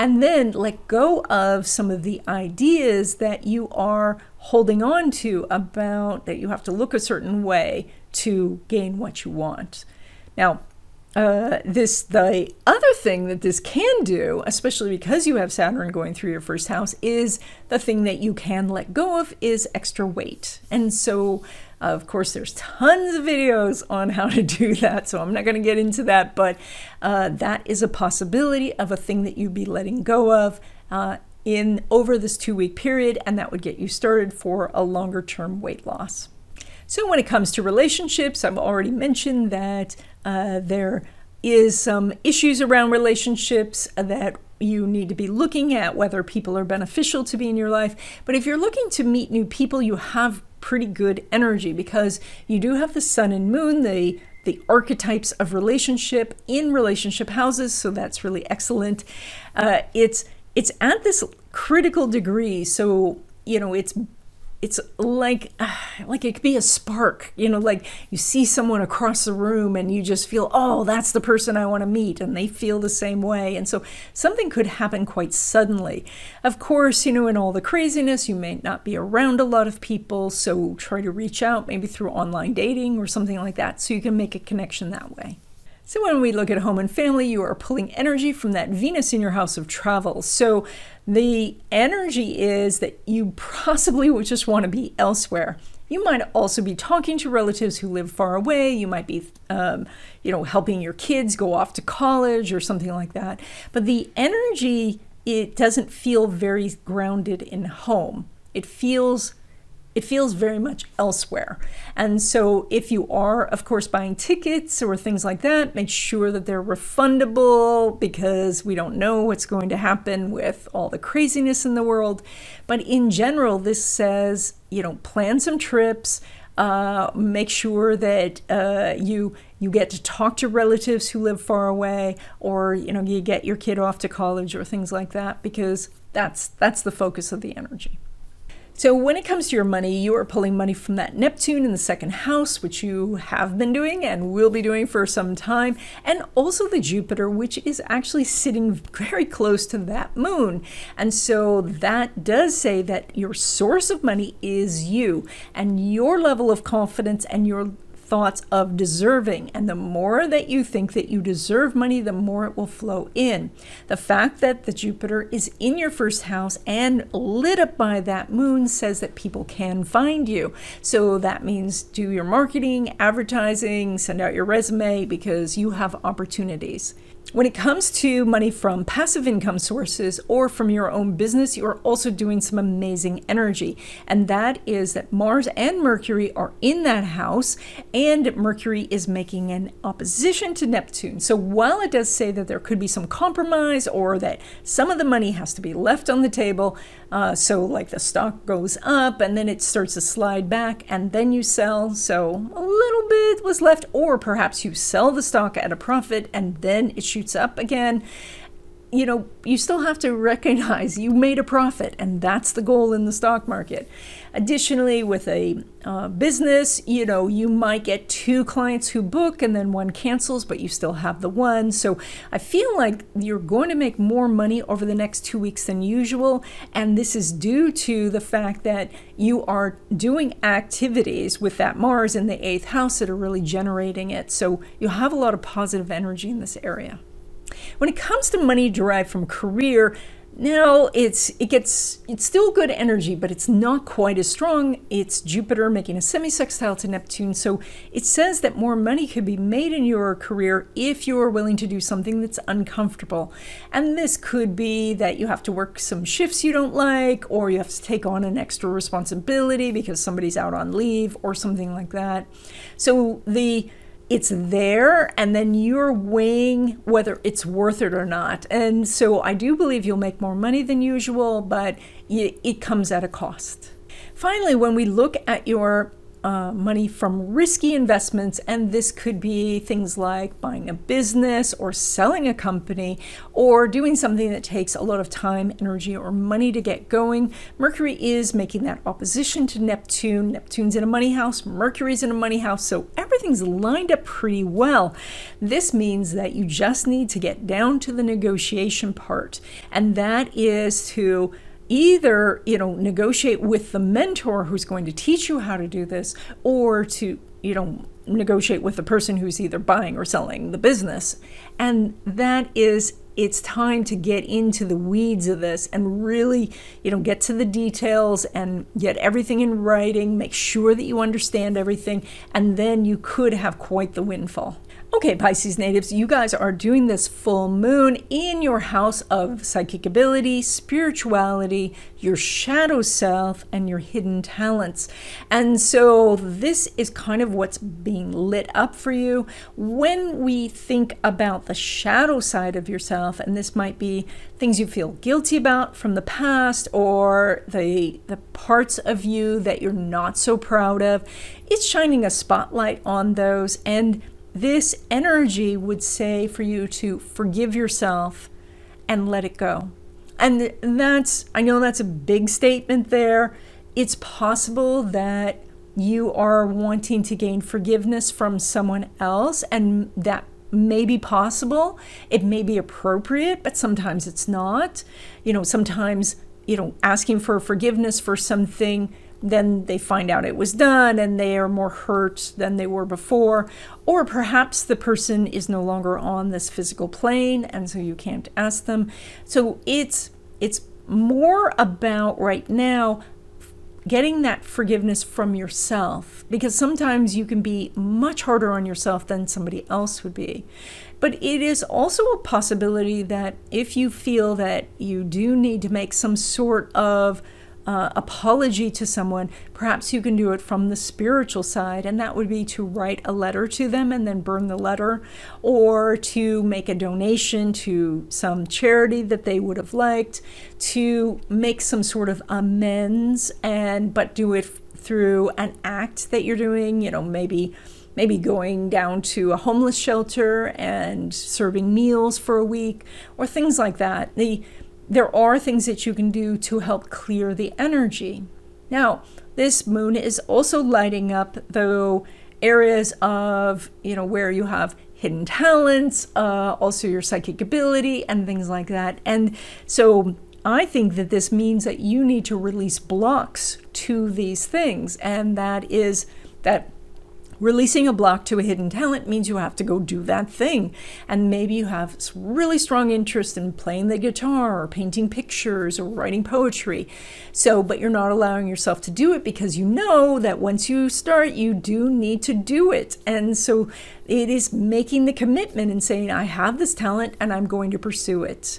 A: And then let go of some of the ideas that you are holding on to about that you have to look a certain way to gain what you want. Now, uh, this the other thing that this can do, especially because you have Saturn going through your first house, is the thing that you can let go of is extra weight. And so, of course, there's tons of videos on how to do that, so I'm not going to get into that. But uh, that is a possibility of a thing that you'd be letting go of. Uh, in over this two week period, and that would get you started for a longer term weight loss. So, when it comes to relationships, I've already mentioned that uh, there is some issues around relationships that you need to be looking at whether people are beneficial to be in your life. But if you're looking to meet new people, you have pretty good energy because you do have the sun and moon, the the archetypes of relationship in relationship houses, so that's really excellent. Uh, it's it's at this critical degree, so you know it's it's like [sighs] like it could be a spark you know like you see someone across the room and you just feel oh that's the person i want to meet and they feel the same way and so something could happen quite suddenly. Of course you know in all the craziness you may not be around a lot of people so try to reach out maybe through online dating or something like that so you can make a connection that way so, when we look at home and family, you are pulling energy from that Venus in your house of travel. So, the energy is that you possibly would just want to be elsewhere. You might also be talking to relatives who live far away. You might be, um, you know, helping your kids go off to college or something like that. But the energy, it doesn't feel very grounded in home. It feels it feels very much elsewhere. And so, if you are, of course, buying tickets or things like that, make sure that they're refundable because we don't know what's going to happen with all the craziness in the world. But in general, this says, you know, plan some trips. Uh, make sure that uh, you you get to talk to relatives who live far away, or you know you get your kid off to college or things like that, because that's that's the focus of the energy. So, when it comes to your money, you are pulling money from that Neptune in the second house, which you have been doing and will be doing for some time, and also the Jupiter, which is actually sitting [laughs] very close to that moon. And so, that does say that your source of money is you, and your level of confidence and your thoughts of deserving. And the more that you think that you deserve money, the more it will flow in. The fact that the Jupiter is in your first house and lit up by that moon says that people can find you. So that means do your marketing, advertising, send out your resume because you have opportunities. When it comes to money from passive income sources or from your own business, you are also doing some amazing energy. And that is that Mars and Mercury are in that house, and Mercury is making an opposition to Neptune. So while it does say that there could be some compromise or that some of the money has to be left on the table, uh, so like the stock goes up and then it starts to slide back and then you sell, so a little bit was left, or perhaps you sell the stock at a profit and then it shoots up again. you know, you still have to recognize you made a profit, and that's the goal in the stock market. Additionally, with a uh, business, you know, you might get two clients who book and then one cancels, but you still have the one. So I feel like you're going to make more money over the next two weeks than usual. And this is due to the fact that you are doing activities with that Mars in the eighth house that are really generating it. So you have a lot of positive energy in this area. When it comes to money derived from career, now it's it gets it's still good energy, but it's not quite as strong. It's Jupiter making a semi-sextile to Neptune, so it says that more money could be made in your career if you are willing to do something that's uncomfortable. And this could be that you have to work some shifts you don't like, or you have to take on an extra responsibility because somebody's out on leave or something like that. So the it's there and then you're weighing whether it's worth it or not. And so I do believe you'll make more money than usual, but it comes at a cost. Finally, when we look at your uh, money from risky investments, and this could be things like buying a business or selling a company or doing something that takes a lot of time, energy, or money to get going. Mercury is making that opposition to Neptune. Neptune's in a money house, Mercury's in a money house, so everything's lined up pretty well. This means that you just need to get down to the negotiation part, and that is to either you know negotiate with the mentor who's going to teach you how to do this or to you know negotiate with the person who's either buying or selling the business. And that is it's time to get into the weeds of this and really you know get to the details and get everything in writing make sure that you understand everything and then you could have quite the windfall Okay, Pisces natives, you guys are doing this full moon in your house of psychic ability, spirituality, your shadow self, and your hidden talents. And so this is kind of what's being lit up for you. When we think about the shadow side of yourself, and this might be things you feel guilty about from the past or the the parts of you that you're not so proud of, it's shining a spotlight on those and this energy would say for you to forgive yourself and let it go. And that's, I know that's a big statement there. It's possible that you are wanting to gain forgiveness from someone else, and that may be possible. It may be appropriate, but sometimes it's not. You know, sometimes, you know, asking for forgiveness for something then they find out it was done and they are more hurt than they were before. Or perhaps the person is no longer on this physical plane and so you can't ask them. So it's it's more about right now getting that forgiveness from yourself because sometimes you can be much harder on yourself than somebody else would be. But it is also a possibility that if you feel that you do need to make some sort of uh, apology to someone, perhaps you can do it from the spiritual side, and that would be to write a letter to them and then burn the letter, or to make a donation to some charity that they would have liked, to make some sort of amends, and but do it through an act that you're doing, you know, maybe maybe going down to a homeless shelter and serving meals for a week or things like that. The there are things that you can do to help clear the energy. Now, this moon is also lighting up though areas of, you know, where you have hidden talents, uh, also your psychic ability and things like that. And so I think that this means that you need to release blocks to these things. And that is that Releasing a block to a hidden talent means you have to go do that thing. And maybe you have really strong interest in playing the guitar or painting pictures or writing poetry. So, but you're not allowing yourself to do it because you know that once you start, you do need to do it. And so it is making the commitment and saying, I have this talent and I'm going to pursue it.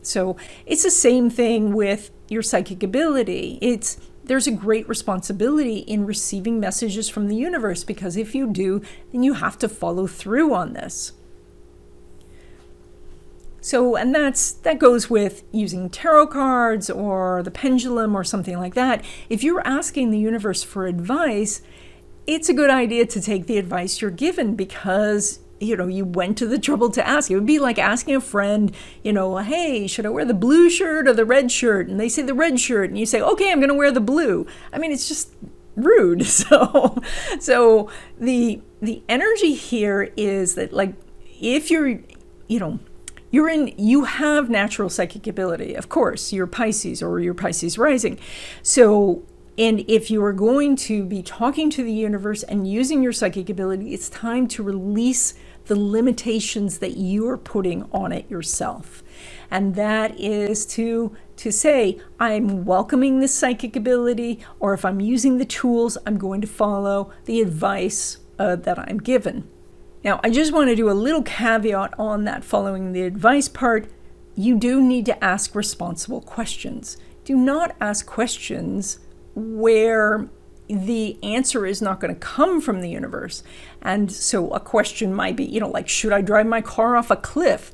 A: So it's the same thing with your psychic ability. It's there's a great responsibility in receiving messages from the universe because if you do, then you have to follow through on this. So, and that's that goes with using tarot cards or the pendulum or something like that. If you're asking the universe for advice, it's a good idea to take the advice you're given because you know you went to the trouble to ask. It would be like asking a friend you know hey should i wear the blue shirt or the red shirt? And they say the red shirt. And you say okay i'm going to wear the blue. I mean it's just rude. [laughs] So so the the energy here is that like if you're you know you're in you have natural psychic ability of course you're pisces or you're pisces rising. So and if you are going to be talking to the universe and using your psychic ability, it's time to release the limitations that you are putting on it yourself. And that is to to say I'm welcoming this psychic ability or if I'm using the tools, I'm going to follow the advice uh, that I'm given. Now, I just want to do a little caveat on that following the advice part. You do need to ask responsible questions. Do not ask questions where the answer is not going to come from the universe. And so a question might be, you know, like, should I drive my car off a cliff?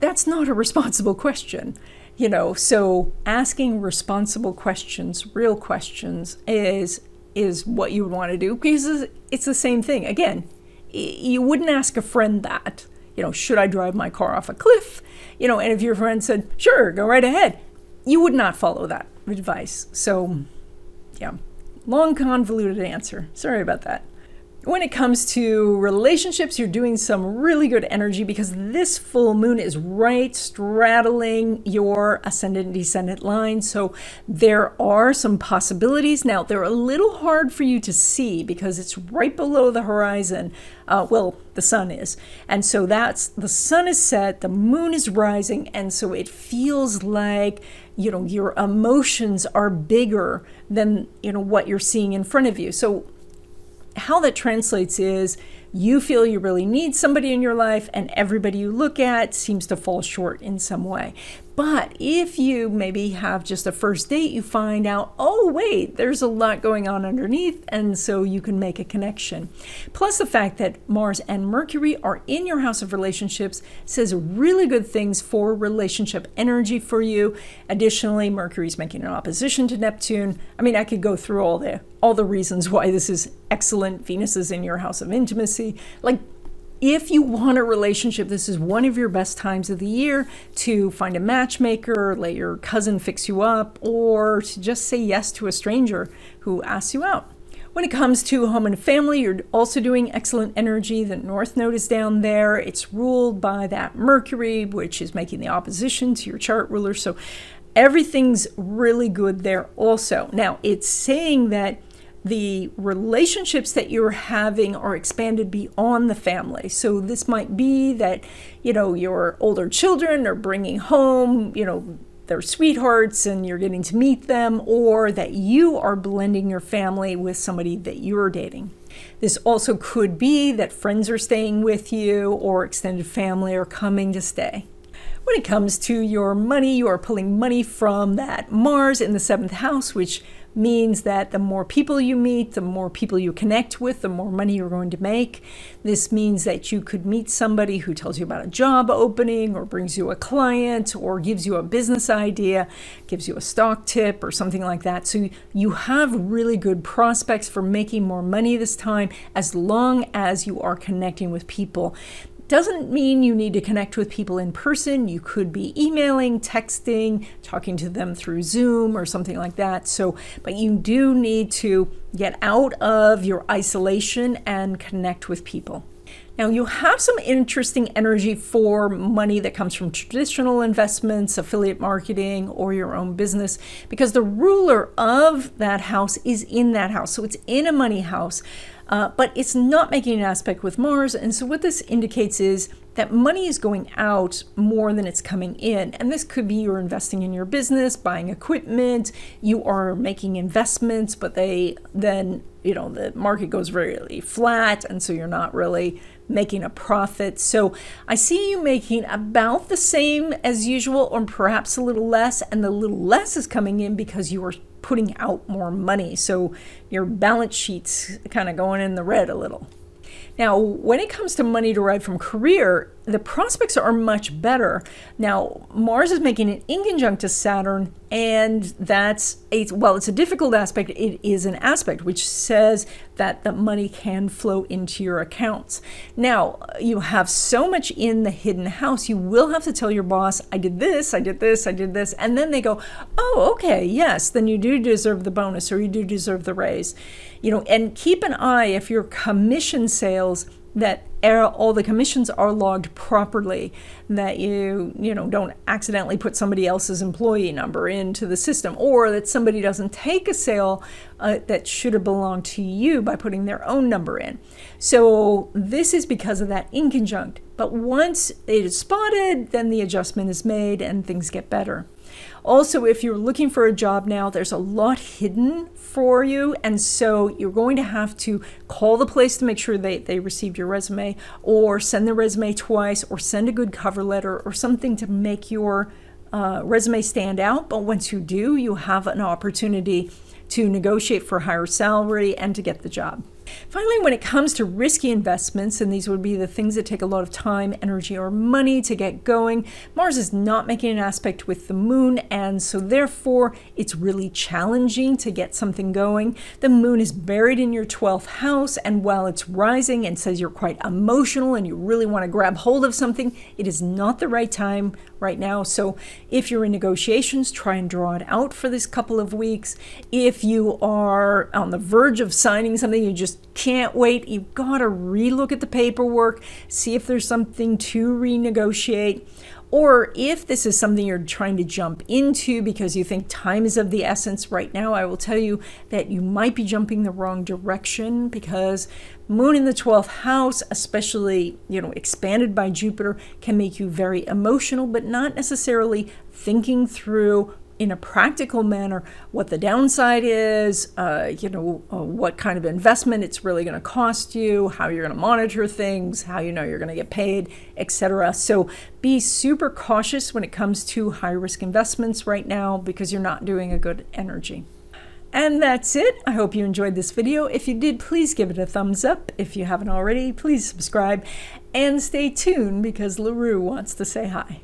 A: That's not a responsible question. You know, so asking responsible questions, real questions, is is what you would want to do because it's the same thing. Again, you wouldn't ask a friend that, you know, should I drive my car off a cliff? You know, and if your friend said, sure, go right ahead, you would not follow that advice. So yeah, long convoluted answer. Sorry about that. When it comes to relationships, you're doing some really good energy because this full moon is right straddling your ascendant and descendant line. So there are some possibilities. Now, they're a little hard for you to see because it's right below the horizon. Uh, well, the sun is. And so that's the sun is set, the moon is rising. And so it feels like you know your emotions are bigger than you know what you're seeing in front of you so how that translates is you feel you really need somebody in your life and everybody you look at seems to fall short in some way. But if you maybe have just a first date, you find out, oh, wait, there's a lot going on underneath, and so you can make a connection. Plus, the fact that Mars and Mercury are in your house of relationships says really good things for relationship energy for you. Additionally, Mercury's making an opposition to Neptune. I mean, I could go through all the all the reasons why this is excellent. Venus is in your house of intimacy. Like if you want a relationship, this is one of your best times of the year to find a matchmaker, let your cousin fix you up, or to just say yes to a stranger who asks you out. When it comes to home and family, you're also doing excellent energy. The North Node is down there. It's ruled by that Mercury, which is making the opposition to your chart ruler. So everything's really good there also. Now, it's saying that the relationships that you're having are expanded beyond the family. So this might be that, you know, your older children are bringing home, you know, their sweethearts and you're getting to meet them, or that you are blending your family with somebody that you're dating. This also could be that friends are staying with you or extended family are coming to stay. When it comes to your money, you are pulling money from that Mars in the seventh house, which means that the more people you meet, the more people you connect with, the more money you're going to make. This means that you could meet somebody who tells you about a job opening or brings you a client or gives you a business idea, gives you a stock tip or something like that. So you have really good prospects for making more money this time as long as you are connecting with people doesn't mean you need to connect with people in person. You could be emailing, texting, talking to them through Zoom or something like that. So, but you do need to get out of your isolation and connect with people. Now, you have some interesting energy for money that comes from traditional investments, affiliate marketing, or your own business because the ruler of that house is in that house. So it's in a money house. Uh, but it's not making an aspect with Mars. And so, what this indicates is that money is going out more than it's coming in. And this could be you're investing in your business, buying equipment, you are making investments, but they then, you know, the market goes really flat. And so, you're not really making a profit. So I see you making about the same as usual, or perhaps a little less, and the little less is coming in because you are putting out more money. So your balance sheet's kind of going in the red a little. Now, when it comes to money derived from career, the prospects are much better. Now, Mars is making an inconjunct to Saturn, and that's a well, it's a difficult aspect. It is an aspect which says that the money can flow into your accounts. Now, you have so much in the hidden house, you will have to tell your boss, I did this, I did this, I did this, and then they go, oh, okay, yes, then you do deserve the bonus or you do deserve the raise. You know, and keep an eye if your commission sales that all the commissions are logged properly that you you know don't accidentally put somebody else's employee number into the system or that somebody doesn't take a sale uh, that should have belonged to you by putting their own number in. So this is because of that in inconjunct. But once it is spotted then the adjustment is made and things get better. Also, if you're looking for a job now, there's a lot hidden for you. And so you're going to have to call the place to make sure they, they received your resume, or send the resume twice, or send a good cover letter, or something to make your uh, resume stand out. But once you do, you have an opportunity to negotiate for a higher salary and to get the job. Finally, when it comes to risky investments, and these would be the things that take a lot of time, energy, or money to get going, Mars is not making an aspect with the moon, and so therefore it's really challenging to get something going. The moon is buried in your 12th house, and while it's rising and says you're quite emotional and you really want to grab hold of something, it is not the right time right now. So if you're in negotiations, try and draw it out for this couple of weeks. If you are on the verge of signing something, you just can't wait. You've got to relook at the paperwork, see if there's something to renegotiate. Or if this is something you're trying to jump into because you think time is of the essence right now, I will tell you that you might be jumping the wrong direction because moon in the 12th house, especially, you know, expanded by Jupiter, can make you very emotional, but not necessarily thinking through in a practical manner what the downside is, uh, you know, uh, what kind of investment it's really going to cost you, how you're going to monitor things, how you know you're going to get paid, etc. So be super cautious when it comes to high risk investments right now because you're not doing a good energy. And that's it. I hope you enjoyed this video. If you did, please give it a thumbs up. If you haven't already, please subscribe and stay tuned because LaRue wants to say hi.